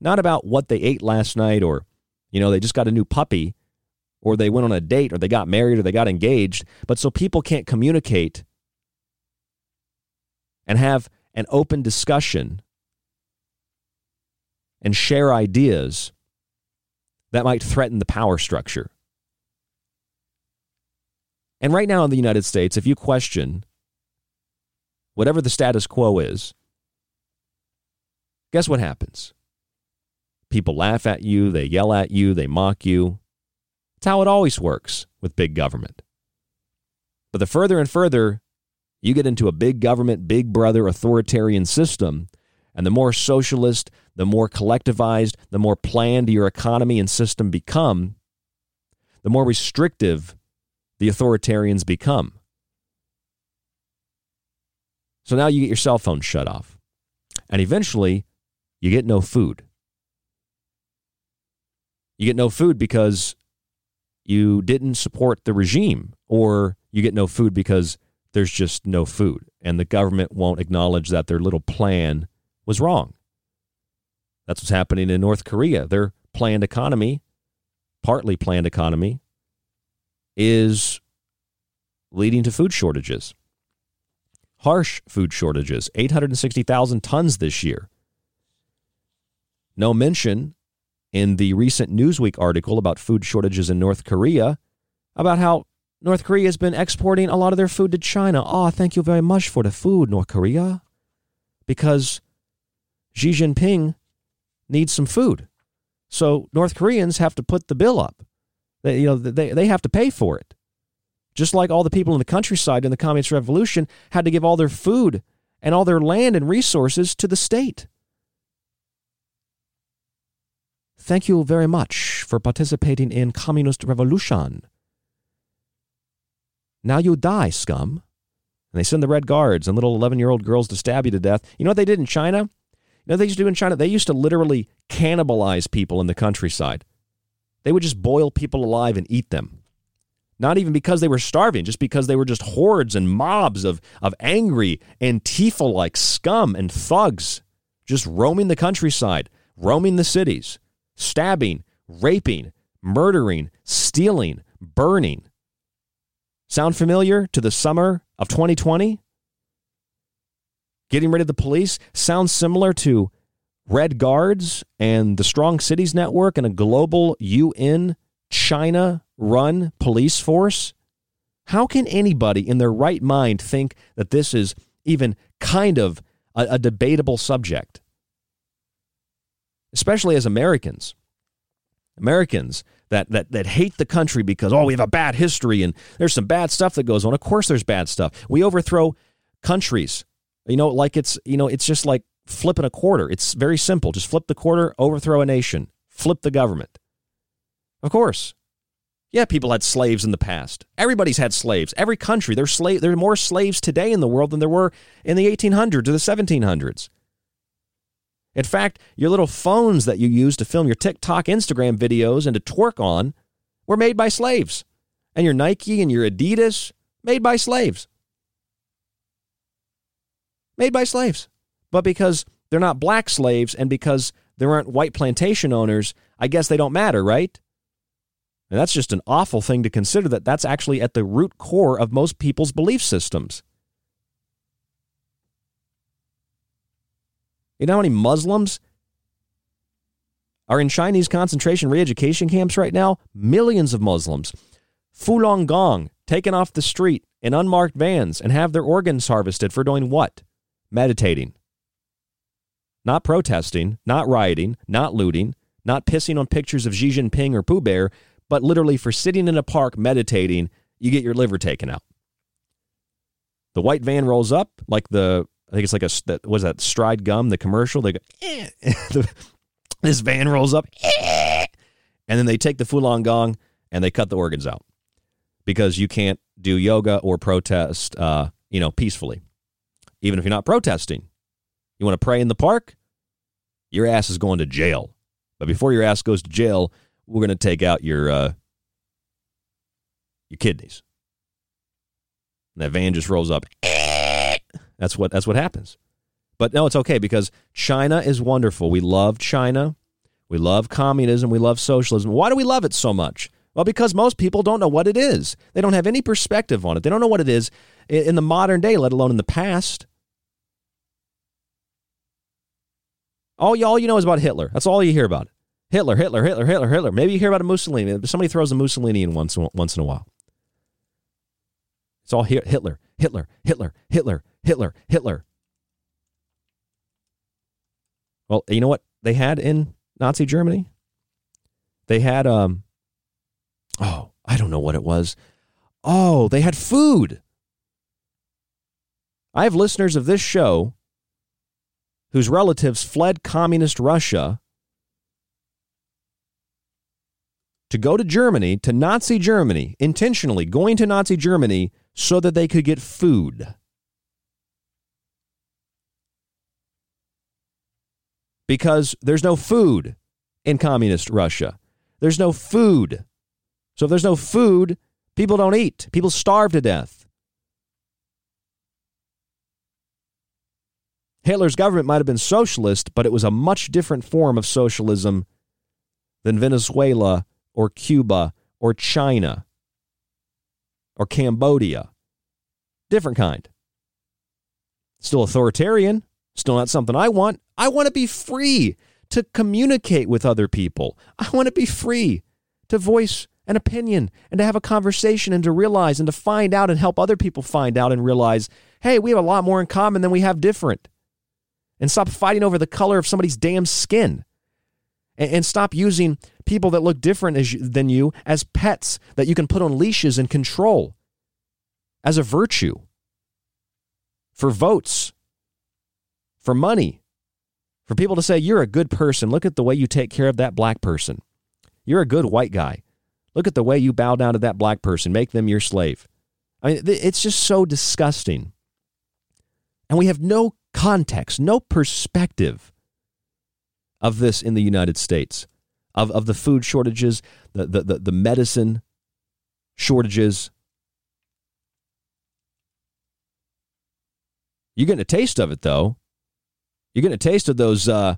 Not about what they ate last night or, you know, they just got a new puppy or they went on a date or they got married or they got engaged, but so people can't communicate and have an open discussion and share ideas that might threaten the power structure. And right now in the United States, if you question whatever the status quo is, guess what happens? People laugh at you, they yell at you, they mock you. It's how it always works with big government. But the further and further you get into a big government, big brother authoritarian system, and the more socialist, the more collectivized, the more planned your economy and system become, the more restrictive the authoritarians become. So now you get your cell phone shut off. And eventually, you get no food. You get no food because you didn't support the regime, or you get no food because there's just no food. And the government won't acknowledge that their little plan was wrong. That's what's happening in North Korea. Their planned economy, partly planned economy, is leading to food shortages. Harsh food shortages, 860,000 tons this year. No mention in the recent Newsweek article about food shortages in North Korea about how North Korea has been exporting a lot of their food to China. Oh, thank you very much for the food, North Korea. Because Xi Jinping needs some food. So North Koreans have to put the bill up. They, you know, they, they have to pay for it. Just like all the people in the countryside in the Communist Revolution had to give all their food and all their land and resources to the state. Thank you very much for participating in Communist Revolution. Now you die, scum. And they send the Red Guards and little 11 year old girls to stab you to death. You know what they did in China? You know what they used to do in China? They used to literally cannibalize people in the countryside. They would just boil people alive and eat them. Not even because they were starving, just because they were just hordes and mobs of, of angry Antifa like scum and thugs just roaming the countryside, roaming the cities, stabbing, raping, murdering, stealing, burning. Sound familiar to the summer of 2020? Getting rid of the police sounds similar to Red Guards and the Strong Cities Network and a global UN China run police force? How can anybody in their right mind think that this is even kind of a, a debatable subject? Especially as Americans. Americans that, that, that hate the country because, oh, we have a bad history and there's some bad stuff that goes on. Of course, there's bad stuff. We overthrow countries. You know, like it's, you know, it's just like flipping a quarter. It's very simple. Just flip the quarter, overthrow a nation, flip the government. Of course. Yeah, people had slaves in the past. Everybody's had slaves. Every country, there's slave there are more slaves today in the world than there were in the 1800s or the 1700s. In fact, your little phones that you use to film your TikTok, Instagram videos and to twerk on were made by slaves. And your Nike and your Adidas made by slaves. Made by slaves. But because they're not black slaves and because there aren't white plantation owners, I guess they don't matter, right? And that's just an awful thing to consider that that's actually at the root core of most people's belief systems. You know how many Muslims are in Chinese concentration re education camps right now? Millions of Muslims. Falun Gong taken off the street in unmarked vans and have their organs harvested for doing what? Meditating. Not protesting, not rioting, not looting, not pissing on pictures of Xi Jinping or Pooh Bear, but literally for sitting in a park meditating, you get your liver taken out. The white van rolls up like the I think it's like a that was that stride gum the commercial. They go, eh. this van rolls up, eh. and then they take the Falun Gong and they cut the organs out because you can't do yoga or protest, uh, you know, peacefully, even if you're not protesting. You want to pray in the park, your ass is going to jail. But before your ass goes to jail, we're going to take out your uh, your kidneys. And that van just rolls up. That's what that's what happens. But no, it's okay because China is wonderful. We love China. We love communism. We love socialism. Why do we love it so much? Well, because most people don't know what it is. They don't have any perspective on it. They don't know what it is in the modern day, let alone in the past. All, you all you know is about Hitler. That's all you hear about. Hitler, Hitler, Hitler, Hitler, Hitler. Maybe you hear about a Mussolini. Somebody throws a Mussolini in once, once in a while. It's all Hitler, Hitler, Hitler, Hitler, Hitler, Hitler. Well, you know what they had in Nazi Germany? They had um oh, I don't know what it was. Oh, they had food. I have listeners of this show whose relatives fled communist Russia to go to Germany, to Nazi Germany, intentionally going to Nazi Germany so that they could get food. Because there's no food in communist Russia. There's no food. So if there's no food, people don't eat. People starve to death. Hitler's government might have been socialist, but it was a much different form of socialism than Venezuela or Cuba or China or Cambodia. Different kind. Still authoritarian, still not something I want. I want to be free to communicate with other people. I want to be free to voice an opinion and to have a conversation and to realize and to find out and help other people find out and realize, hey, we have a lot more in common than we have different and stop fighting over the color of somebody's damn skin. And, and stop using people that look different as, than you as pets that you can put on leashes and control as a virtue for votes, for money, for people to say, you're a good person. Look at the way you take care of that black person. You're a good white guy. Look at the way you bow down to that black person, make them your slave. I mean, it's just so disgusting. And we have no context, no perspective of this in the United States, of, of the food shortages, the, the, the, the medicine shortages. You're getting a taste of it, though. You're getting a taste of those uh,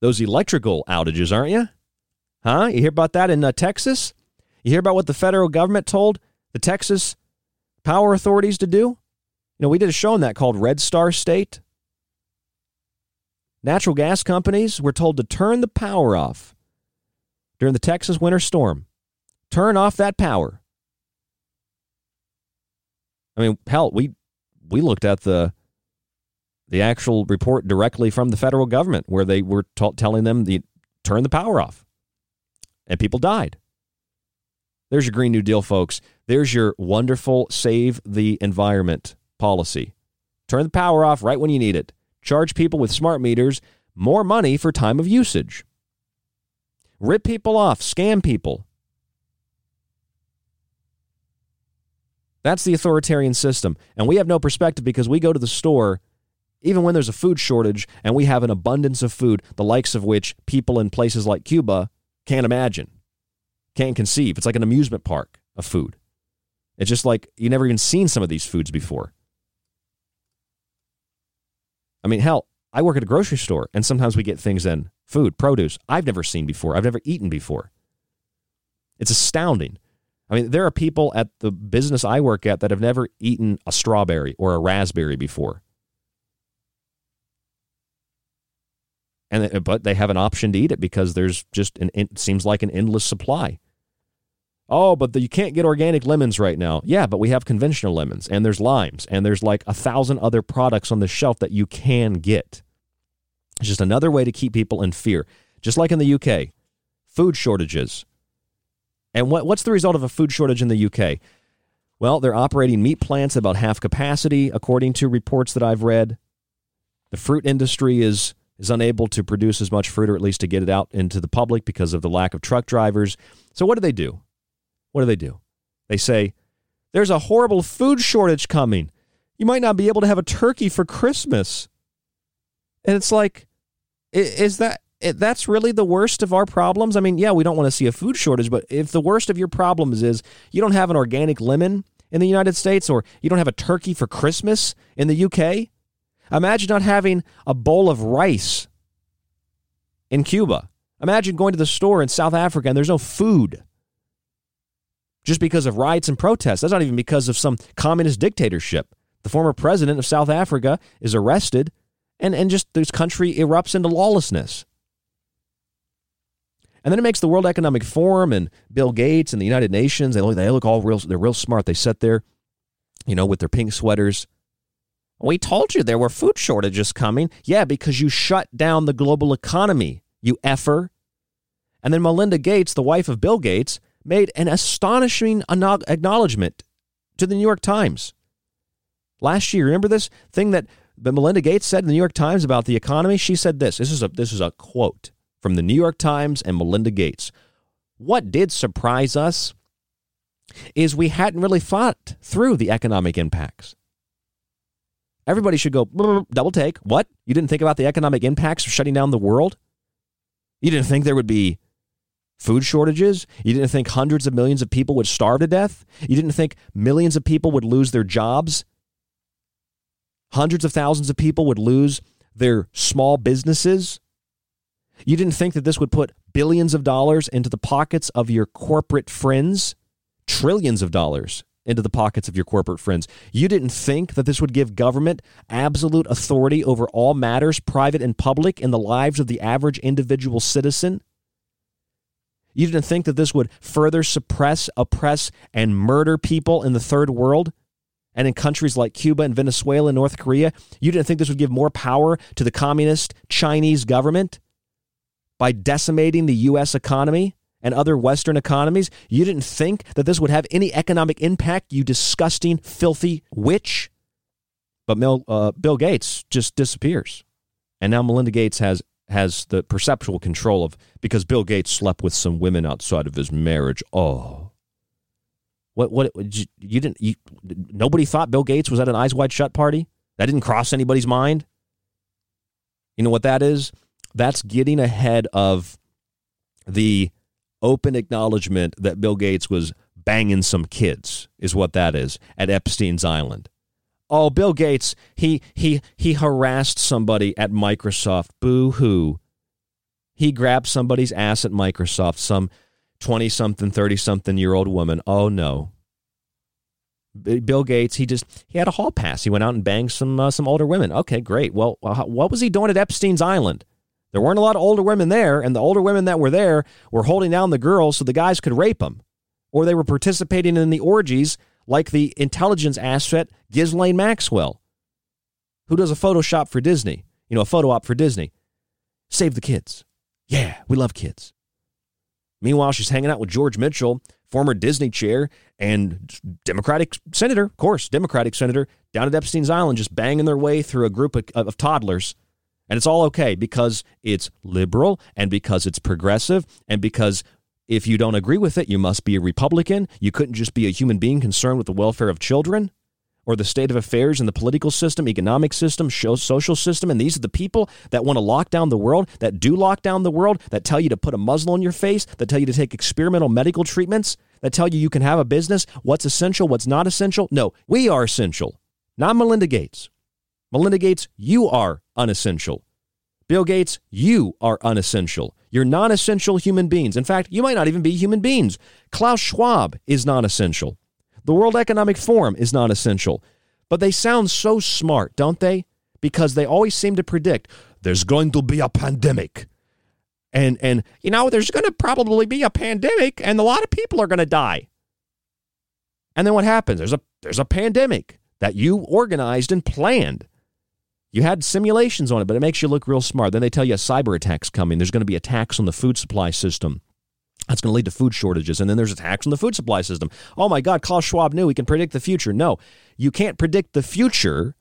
those electrical outages, aren't you? Huh? You hear about that in uh, Texas? You hear about what the federal government told the Texas power authorities to do? You know, we did a show on that called Red Star State. Natural gas companies were told to turn the power off during the Texas winter storm. Turn off that power. I mean, hell, we we looked at the the actual report directly from the federal government where they were t- telling them the turn the power off. And people died. There's your Green New Deal, folks. There's your wonderful save the environment policy. Turn the power off right when you need it. Charge people with smart meters more money for time of usage. Rip people off, scam people. That's the authoritarian system. And we have no perspective because we go to the store even when there's a food shortage and we have an abundance of food, the likes of which people in places like Cuba can't imagine, can't conceive. It's like an amusement park of food. It's just like you never even seen some of these foods before. I mean, hell, I work at a grocery store and sometimes we get things in food, produce I've never seen before, I've never eaten before. It's astounding. I mean, there are people at the business I work at that have never eaten a strawberry or a raspberry before. And uh, but they have an option to eat it because there's just an it seems like an endless supply. Oh, but the, you can't get organic lemons right now. Yeah, but we have conventional lemons and there's limes and there's like a thousand other products on the shelf that you can get. It's just another way to keep people in fear. Just like in the UK, food shortages. And what, what's the result of a food shortage in the UK? Well, they're operating meat plants about half capacity, according to reports that I've read. The fruit industry is is unable to produce as much fruit, or at least to get it out into the public because of the lack of truck drivers. So, what do they do? What do they do? They say, There's a horrible food shortage coming. You might not be able to have a turkey for Christmas. And it's like, is that that's really the worst of our problems? I mean, yeah, we don't want to see a food shortage, but if the worst of your problems is you don't have an organic lemon in the United States or you don't have a turkey for Christmas in the UK, imagine not having a bowl of rice in Cuba. Imagine going to the store in South Africa and there's no food just because of riots and protests. That's not even because of some communist dictatorship. The former president of South Africa is arrested, and, and just this country erupts into lawlessness. And then it makes the World Economic Forum and Bill Gates and the United Nations, they look, they look all real, they're real smart. They sit there, you know, with their pink sweaters. We told you there were food shortages coming. Yeah, because you shut down the global economy, you effer. And then Melinda Gates, the wife of Bill Gates, made an astonishing acknowledgement to the New York Times last year. Remember this thing that Melinda Gates said in the New York Times about the economy? She said this. This is a this is a quote from the New York Times and Melinda Gates. What did surprise us is we hadn't really thought through the economic impacts. Everybody should go double take. What? You didn't think about the economic impacts of shutting down the world? You didn't think there would be food shortages? You didn't think hundreds of millions of people would starve to death? You didn't think millions of people would lose their jobs Hundreds of thousands of people would lose their small businesses. You didn't think that this would put billions of dollars into the pockets of your corporate friends, trillions of dollars into the pockets of your corporate friends. You didn't think that this would give government absolute authority over all matters, private and public, in the lives of the average individual citizen. You didn't think that this would further suppress, oppress, and murder people in the third world and in countries like Cuba and Venezuela and North Korea, you didn't think this would give more power to the communist Chinese government by decimating the U.S. economy and other Western economies? You didn't think that this would have any economic impact, you disgusting, filthy witch? But Mel, uh, Bill Gates just disappears. And now Melinda Gates has has the perceptual control of because Bill Gates slept with some women outside of his marriage. Oh, what? What? You, you didn't? You, nobody thought Bill Gates was at an eyes wide shut party. That didn't cross anybody's mind. You know what that is? That's getting ahead of the open acknowledgement that Bill Gates was banging some kids. Is what that is at Epstein's Island. Oh, Bill Gates, he he he harassed somebody at Microsoft. Boo hoo. He grabbed somebody's ass at Microsoft. Some 20 something, 30 something year old woman. Oh no. Bill Gates, he just he had a hall pass. He went out and banged some uh, some older women. Okay, great. Well, what was he doing at Epstein's Island? There weren't a lot of older women there, and the older women that were there were holding down the girls so the guys could rape them, or they were participating in the orgies like the intelligence asset Ghislaine Maxwell, who does a Photoshop for Disney. You know, a photo op for Disney. Save the kids. Yeah, we love kids. Meanwhile, she's hanging out with George Mitchell, former Disney chair and Democratic senator, of course, Democratic senator, down at Epstein's Island, just banging their way through a group of, of toddlers. And it's all okay because it's liberal and because it's progressive and because if you don't agree with it, you must be a Republican. You couldn't just be a human being concerned with the welfare of children or the state of affairs in the political system, economic system, social system. And these are the people that want to lock down the world, that do lock down the world, that tell you to put a muzzle on your face, that tell you to take experimental medical treatments, that tell you you can have a business, what's essential, what's not essential. No, we are essential, not Melinda Gates. Melinda Gates, you are unessential. Bill Gates, you are unessential. You're non essential human beings. In fact, you might not even be human beings. Klaus Schwab is non essential. The World Economic Forum is non essential. But they sound so smart, don't they? Because they always seem to predict there's going to be a pandemic. And, and you know, there's going to probably be a pandemic and a lot of people are going to die. And then what happens? There's a, there's a pandemic that you organized and planned. You had simulations on it, but it makes you look real smart. Then they tell you a cyber attack's coming. There's going to be attacks on the food supply system. That's going to lead to food shortages. And then there's attacks on the food supply system. Oh my God, Klaus Schwab knew he can predict the future. No, you can't predict the future,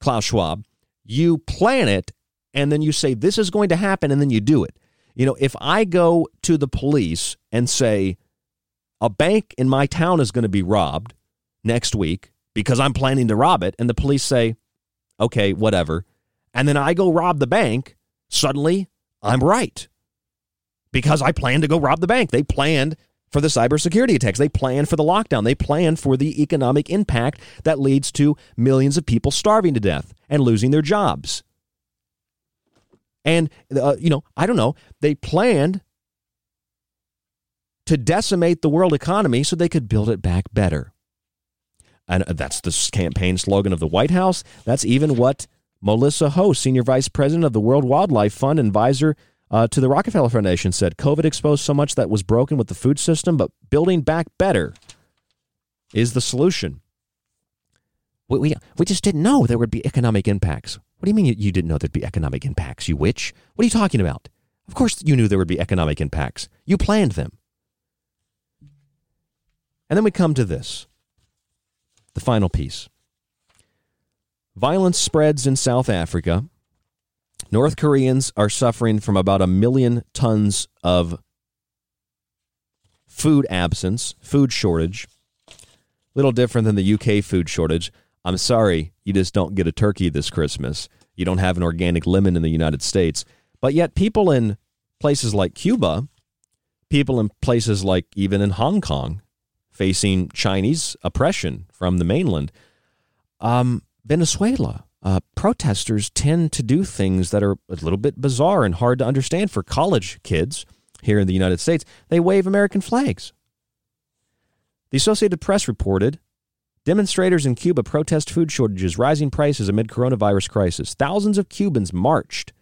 Klaus Schwab. You plan it and then you say, this is going to happen, and then you do it. You know, if I go to the police and say, a bank in my town is going to be robbed next week because I'm planning to rob it, and the police say, okay, whatever. And then I go rob the bank, suddenly I'm right because I planned to go rob the bank. They planned for the cybersecurity attacks. They planned for the lockdown. They planned for the economic impact that leads to millions of people starving to death and losing their jobs. And, uh, you know, I don't know, they planned to decimate the world economy so they could build it back better. And that's the campaign slogan of the White House. That's even what Melissa Ho, Senior Vice President of the World Wildlife Fund, and advisor uh, to the Rockefeller Foundation said COVID exposed so much that was broken with the food system, but building back better is the solution. We, we, we just didn't know there would be economic impacts. What do you mean you, you didn't know there'd be economic impacts, you witch? What are you talking about? Of course you knew there would be economic impacts. You planned them. And then we come to this the final piece. Violence spreads in South Africa. North Koreans are suffering from about a million tons of food absence, food shortage. Little different than the UK food shortage. I'm sorry, you just don't get a turkey this Christmas. You don't have an organic lemon in the United States. But yet, people in places like Cuba, people in places like even in Hong Kong, facing Chinese oppression from the mainland, um, Venezuela, uh, protesters tend to do things that are a little bit bizarre and hard to understand for college kids here in the United States. They wave American flags. The Associated Press reported demonstrators in Cuba protest food shortages, rising prices amid coronavirus crisis. Thousands of Cubans marched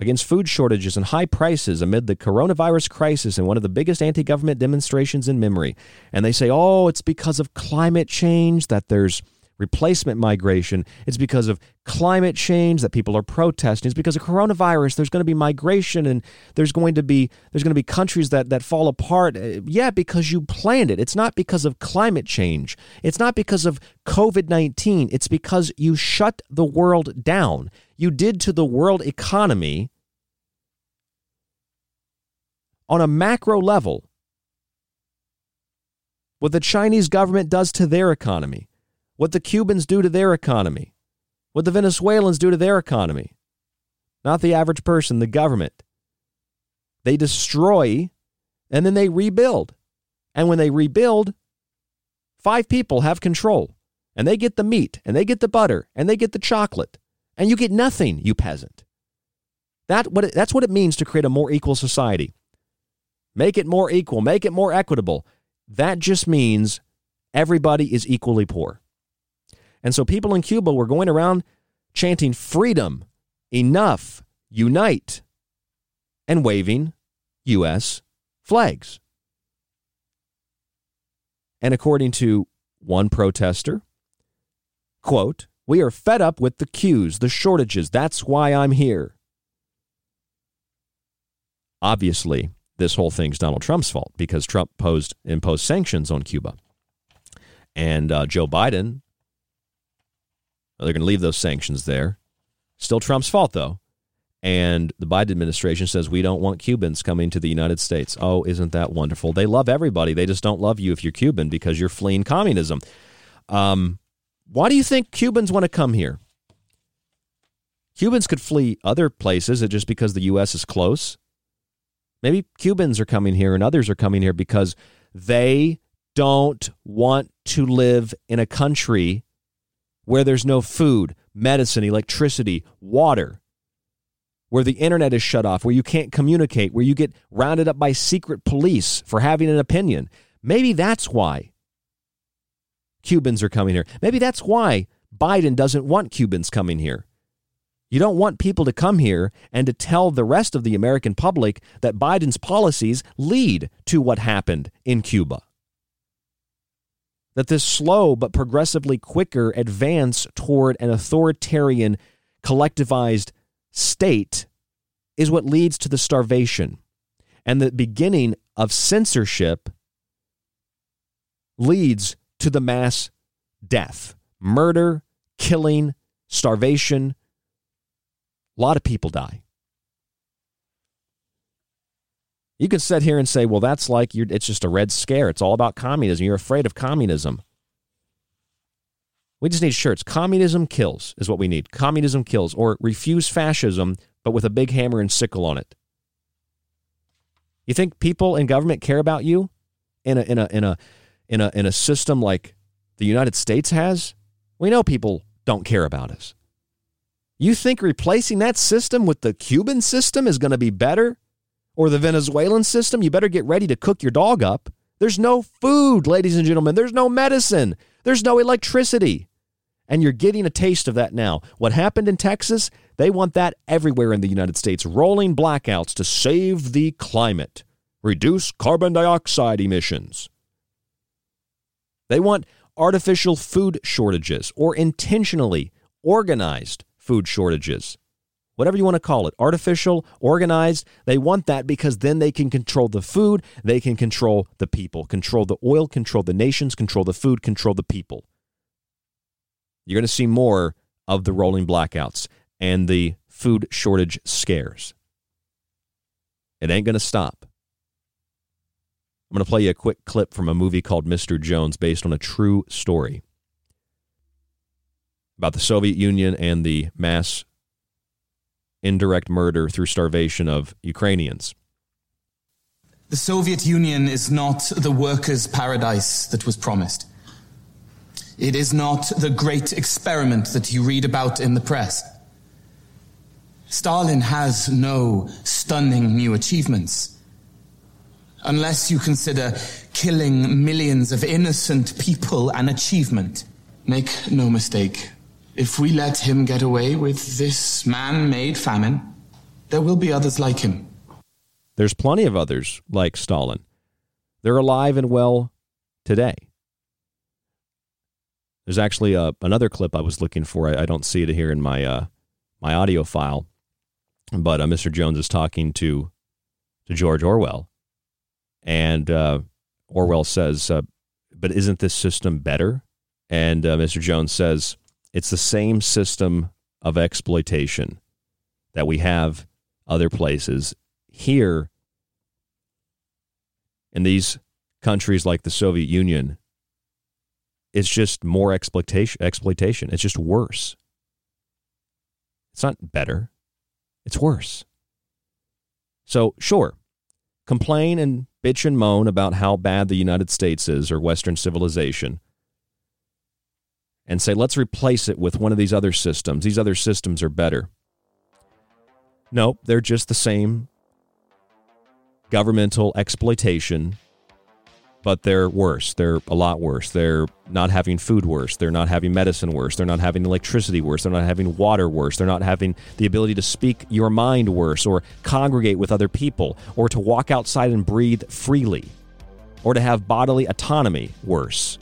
against food shortages and high prices amid the coronavirus crisis and one of the biggest anti government demonstrations in memory. And they say, oh, it's because of climate change that there's replacement migration. It's because of climate change that people are protesting. It's because of coronavirus. There's going to be migration and there's going to be there's going to be countries that that fall apart. Uh, yeah, because you planned it. It's not because of climate change. It's not because of COVID-19. It's because you shut the world down. You did to the world economy on a macro level what the Chinese government does to their economy what the Cubans do to their economy, what the Venezuelans do to their economy. Not the average person, the government. They destroy and then they rebuild. And when they rebuild, five people have control and they get the meat and they get the butter and they get the chocolate and you get nothing, you peasant. That what it, that's what it means to create a more equal society. Make it more equal, make it more equitable. That just means everybody is equally poor. And so people in Cuba were going around chanting freedom, enough, unite, and waving U.S. flags. And according to one protester, quote, we are fed up with the queues, the shortages. That's why I'm here. Obviously, this whole thing's Donald Trump's fault because Trump posed imposed sanctions on Cuba. And uh, Joe Biden they're going to leave those sanctions there. Still Trump's fault, though. And the Biden administration says we don't want Cubans coming to the United States. Oh, isn't that wonderful? They love everybody. They just don't love you if you're Cuban because you're fleeing communism. Um, why do you think Cubans want to come here? Cubans could flee other places just because the U.S. is close. Maybe Cubans are coming here and others are coming here because they don't want to live in a country where there's no food, medicine, electricity, water, where the internet is shut off, where you can't communicate, where you get rounded up by secret police for having an opinion. Maybe that's why Cubans are coming here. Maybe that's why Biden doesn't want Cubans coming here. You don't want people to come here and to tell the rest of the American public that Biden's policies lead to what happened in Cuba that this slow but progressively quicker advance toward an authoritarian, collectivized state is what leads to the starvation. And the beginning of censorship leads to the mass death, murder, killing, starvation. A lot of people die. You can sit here and say, well, that's like it's just a red scare. It's all about communism. You're afraid of communism. We just need shirts. Communism kills is what we need. Communism kills, or refuse fascism, but with a big hammer and sickle on it. You think people in government care about you in a in a in a in a in a system like the United States has? We know people don't care about us. You think replacing that system with the Cuban system is going to be better? or the Venezuelan system, you better get ready to cook your dog up. There's no food, ladies and gentlemen. There's no medicine. There's no electricity. And you're getting a taste of that now. What happened in Texas, they want that everywhere in the United States. Rolling blackouts to save the climate, reduce carbon dioxide emissions. They want artificial food shortages or intentionally organized food shortages. Whatever you want to call it, artificial, organized, they want that because then they can control the food, they can control the people, control the oil, control the nations, control the food, control the people. You're going to see more of the rolling blackouts and the food shortage scares. It ain't going to stop. I'm going to play you a quick clip from a movie called Mr. Jones based on a true story about the Soviet Union and the mass indirect murder through starvation of Ukrainians. The Soviet Union is not the workers' paradise that was promised. It is not the great experiment that you read about in the press. Stalin has no stunning new achievements. Unless you consider killing millions of innocent people an achievement. Make no mistake, if we let him get away with this man made famine, there will be others like him. There's plenty of others like Stalin. They're alive and well today. There's actually a, uh, another clip I was looking for. I, I don't see it here in my uh, my audio file, but uh, Mr. Jones is talking to to George Orwell, and uh, Orwell says, uh, "But isn't this system better?" And uh, Mr. Jones says, "It's the same system of exploitation that we have other places. Here, in these countries like the Soviet Union, it's just more exploitation exploitation. It's just worse. It's not better. It's worse. So, sure, complain and bitch and moan about how bad the United States is or Western civilization and say, let's replace it with one of these other systems. These other systems are better. Nope, they're just the same governmental exploitation but they're worse. They're a lot worse. They're not having food worse. They're not having medicine worse. They're not having electricity worse. They're not having water worse. They're not having the ability to speak your mind worse or congregate with other people or to walk outside and breathe freely or to have bodily autonomy worse.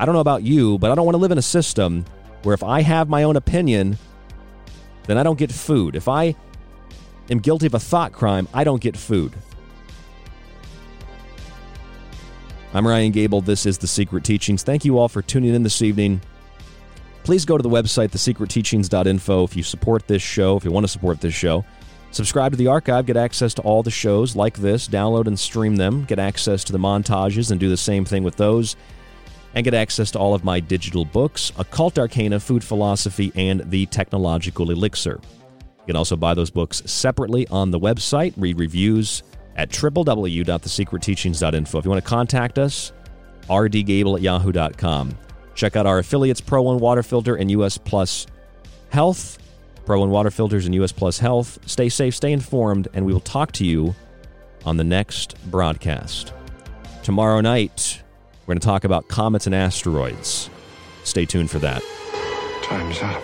I don't know about you, but I don't want to live in a system where if I have my own opinion, then I don't get food. If I am guilty of a thought crime, I don't get food. I'm Ryan Gable. This is The Secret Teachings. Thank you all for tuning in this evening. Please go to the website, thesecretteachings.info, if you support this show, if you want to support this show. Subscribe to the archive, get access to all the shows like this, download and stream them, get access to the montages, and do the same thing with those, and get access to all of my digital books Occult Arcana, Food Philosophy, and The Technological Elixir. You can also buy those books separately on the website, read reviews, at www.thesecretteachings.info. If you want to contact us, rdgable at yahoo.com. Check out our affiliates, Pro One Water Filter and US Plus Health. Pro One Water Filters and US Plus Health. Stay safe, stay informed, and we will talk to you on the next broadcast. Tomorrow night, we're going to talk about comets and asteroids. Stay tuned for that. Time's up.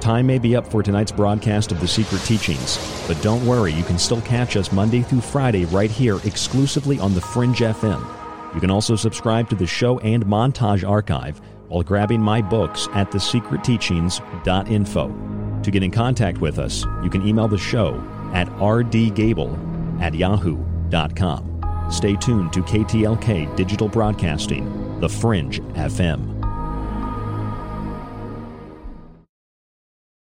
Time may be up for tonight's broadcast of The Secret Teachings, but don't worry, you can still catch us Monday through Friday right here exclusively on The Fringe FM. You can also subscribe to the show and montage archive while grabbing my books at thesecretteachings.info. To get in contact with us, you can email the show at rdgable at yahoo.com. Stay tuned to KTLK Digital Broadcasting, The Fringe FM.